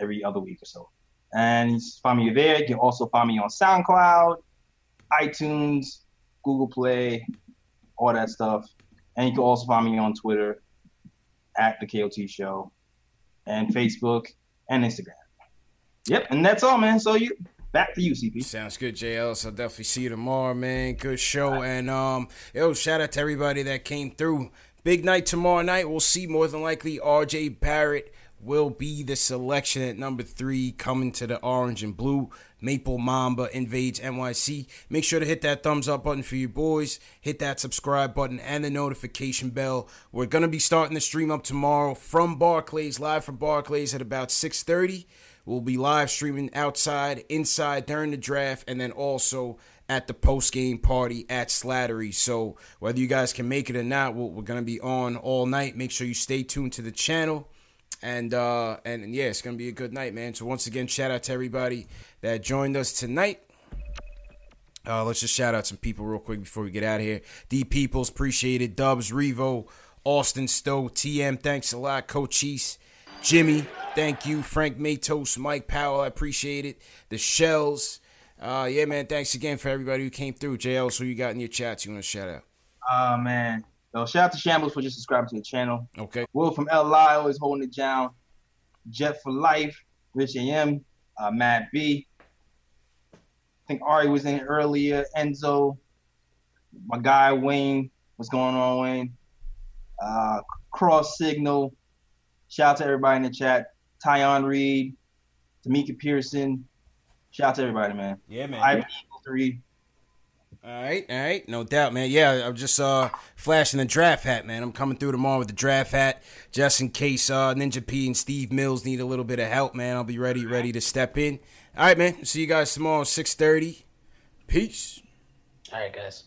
every other week or so. And find me there. You can also find me on SoundCloud, iTunes, Google Play, all that stuff. And you can also find me on Twitter at the KOT Show and Facebook and Instagram. Yep, and that's all, man. So you back to you, CP. Sounds good, JL. So definitely see you tomorrow, man. Good show. And um, yo, shout out to everybody that came through. Big night tomorrow night. We'll see more than likely RJ Barrett will be the selection at number three coming to the orange and blue. Maple Mamba invades NYC. Make sure to hit that thumbs up button for you boys. Hit that subscribe button and the notification bell. We're gonna be starting the stream up tomorrow from Barclays, live from Barclays at about 6:30. We'll be live streaming outside, inside during the draft, and then also at the post game party at Slattery. So whether you guys can make it or not, we're, we're gonna be on all night. Make sure you stay tuned to the channel. And uh and, yeah, it's gonna be a good night, man. So once again, shout out to everybody that joined us tonight. Uh, let's just shout out some people real quick before we get out of here. D Peoples, appreciate it. Dubs, Revo, Austin Stowe, TM, thanks a lot. Cochise, Jimmy, thank you. Frank Matos, Mike Powell, I appreciate it. The Shells. Uh, yeah, man, thanks again for everybody who came through. JL, so you got in your chats you want to shout out? Oh man. So shout out to Shambles for just subscribing to the channel. Okay. Will from LI always holding it down. Jet for life. Rich AM. Uh, Matt B. I think Ari was in earlier. Enzo. My guy Wayne. What's going on, Wayne? Uh, Cross Signal. Shout out to everybody in the chat. Tyon Reed. Tamika Pearson. Shout out to everybody, man. Yeah, man. Ivy Eagle 3. All right, all right, no doubt, man. Yeah, I'm just uh flashing the draft hat, man. I'm coming through tomorrow with the draft hat, just in case uh Ninja P and Steve Mills need a little bit of help, man. I'll be ready, ready to step in. All right, man. See you guys tomorrow, six thirty. Peace. All right, guys.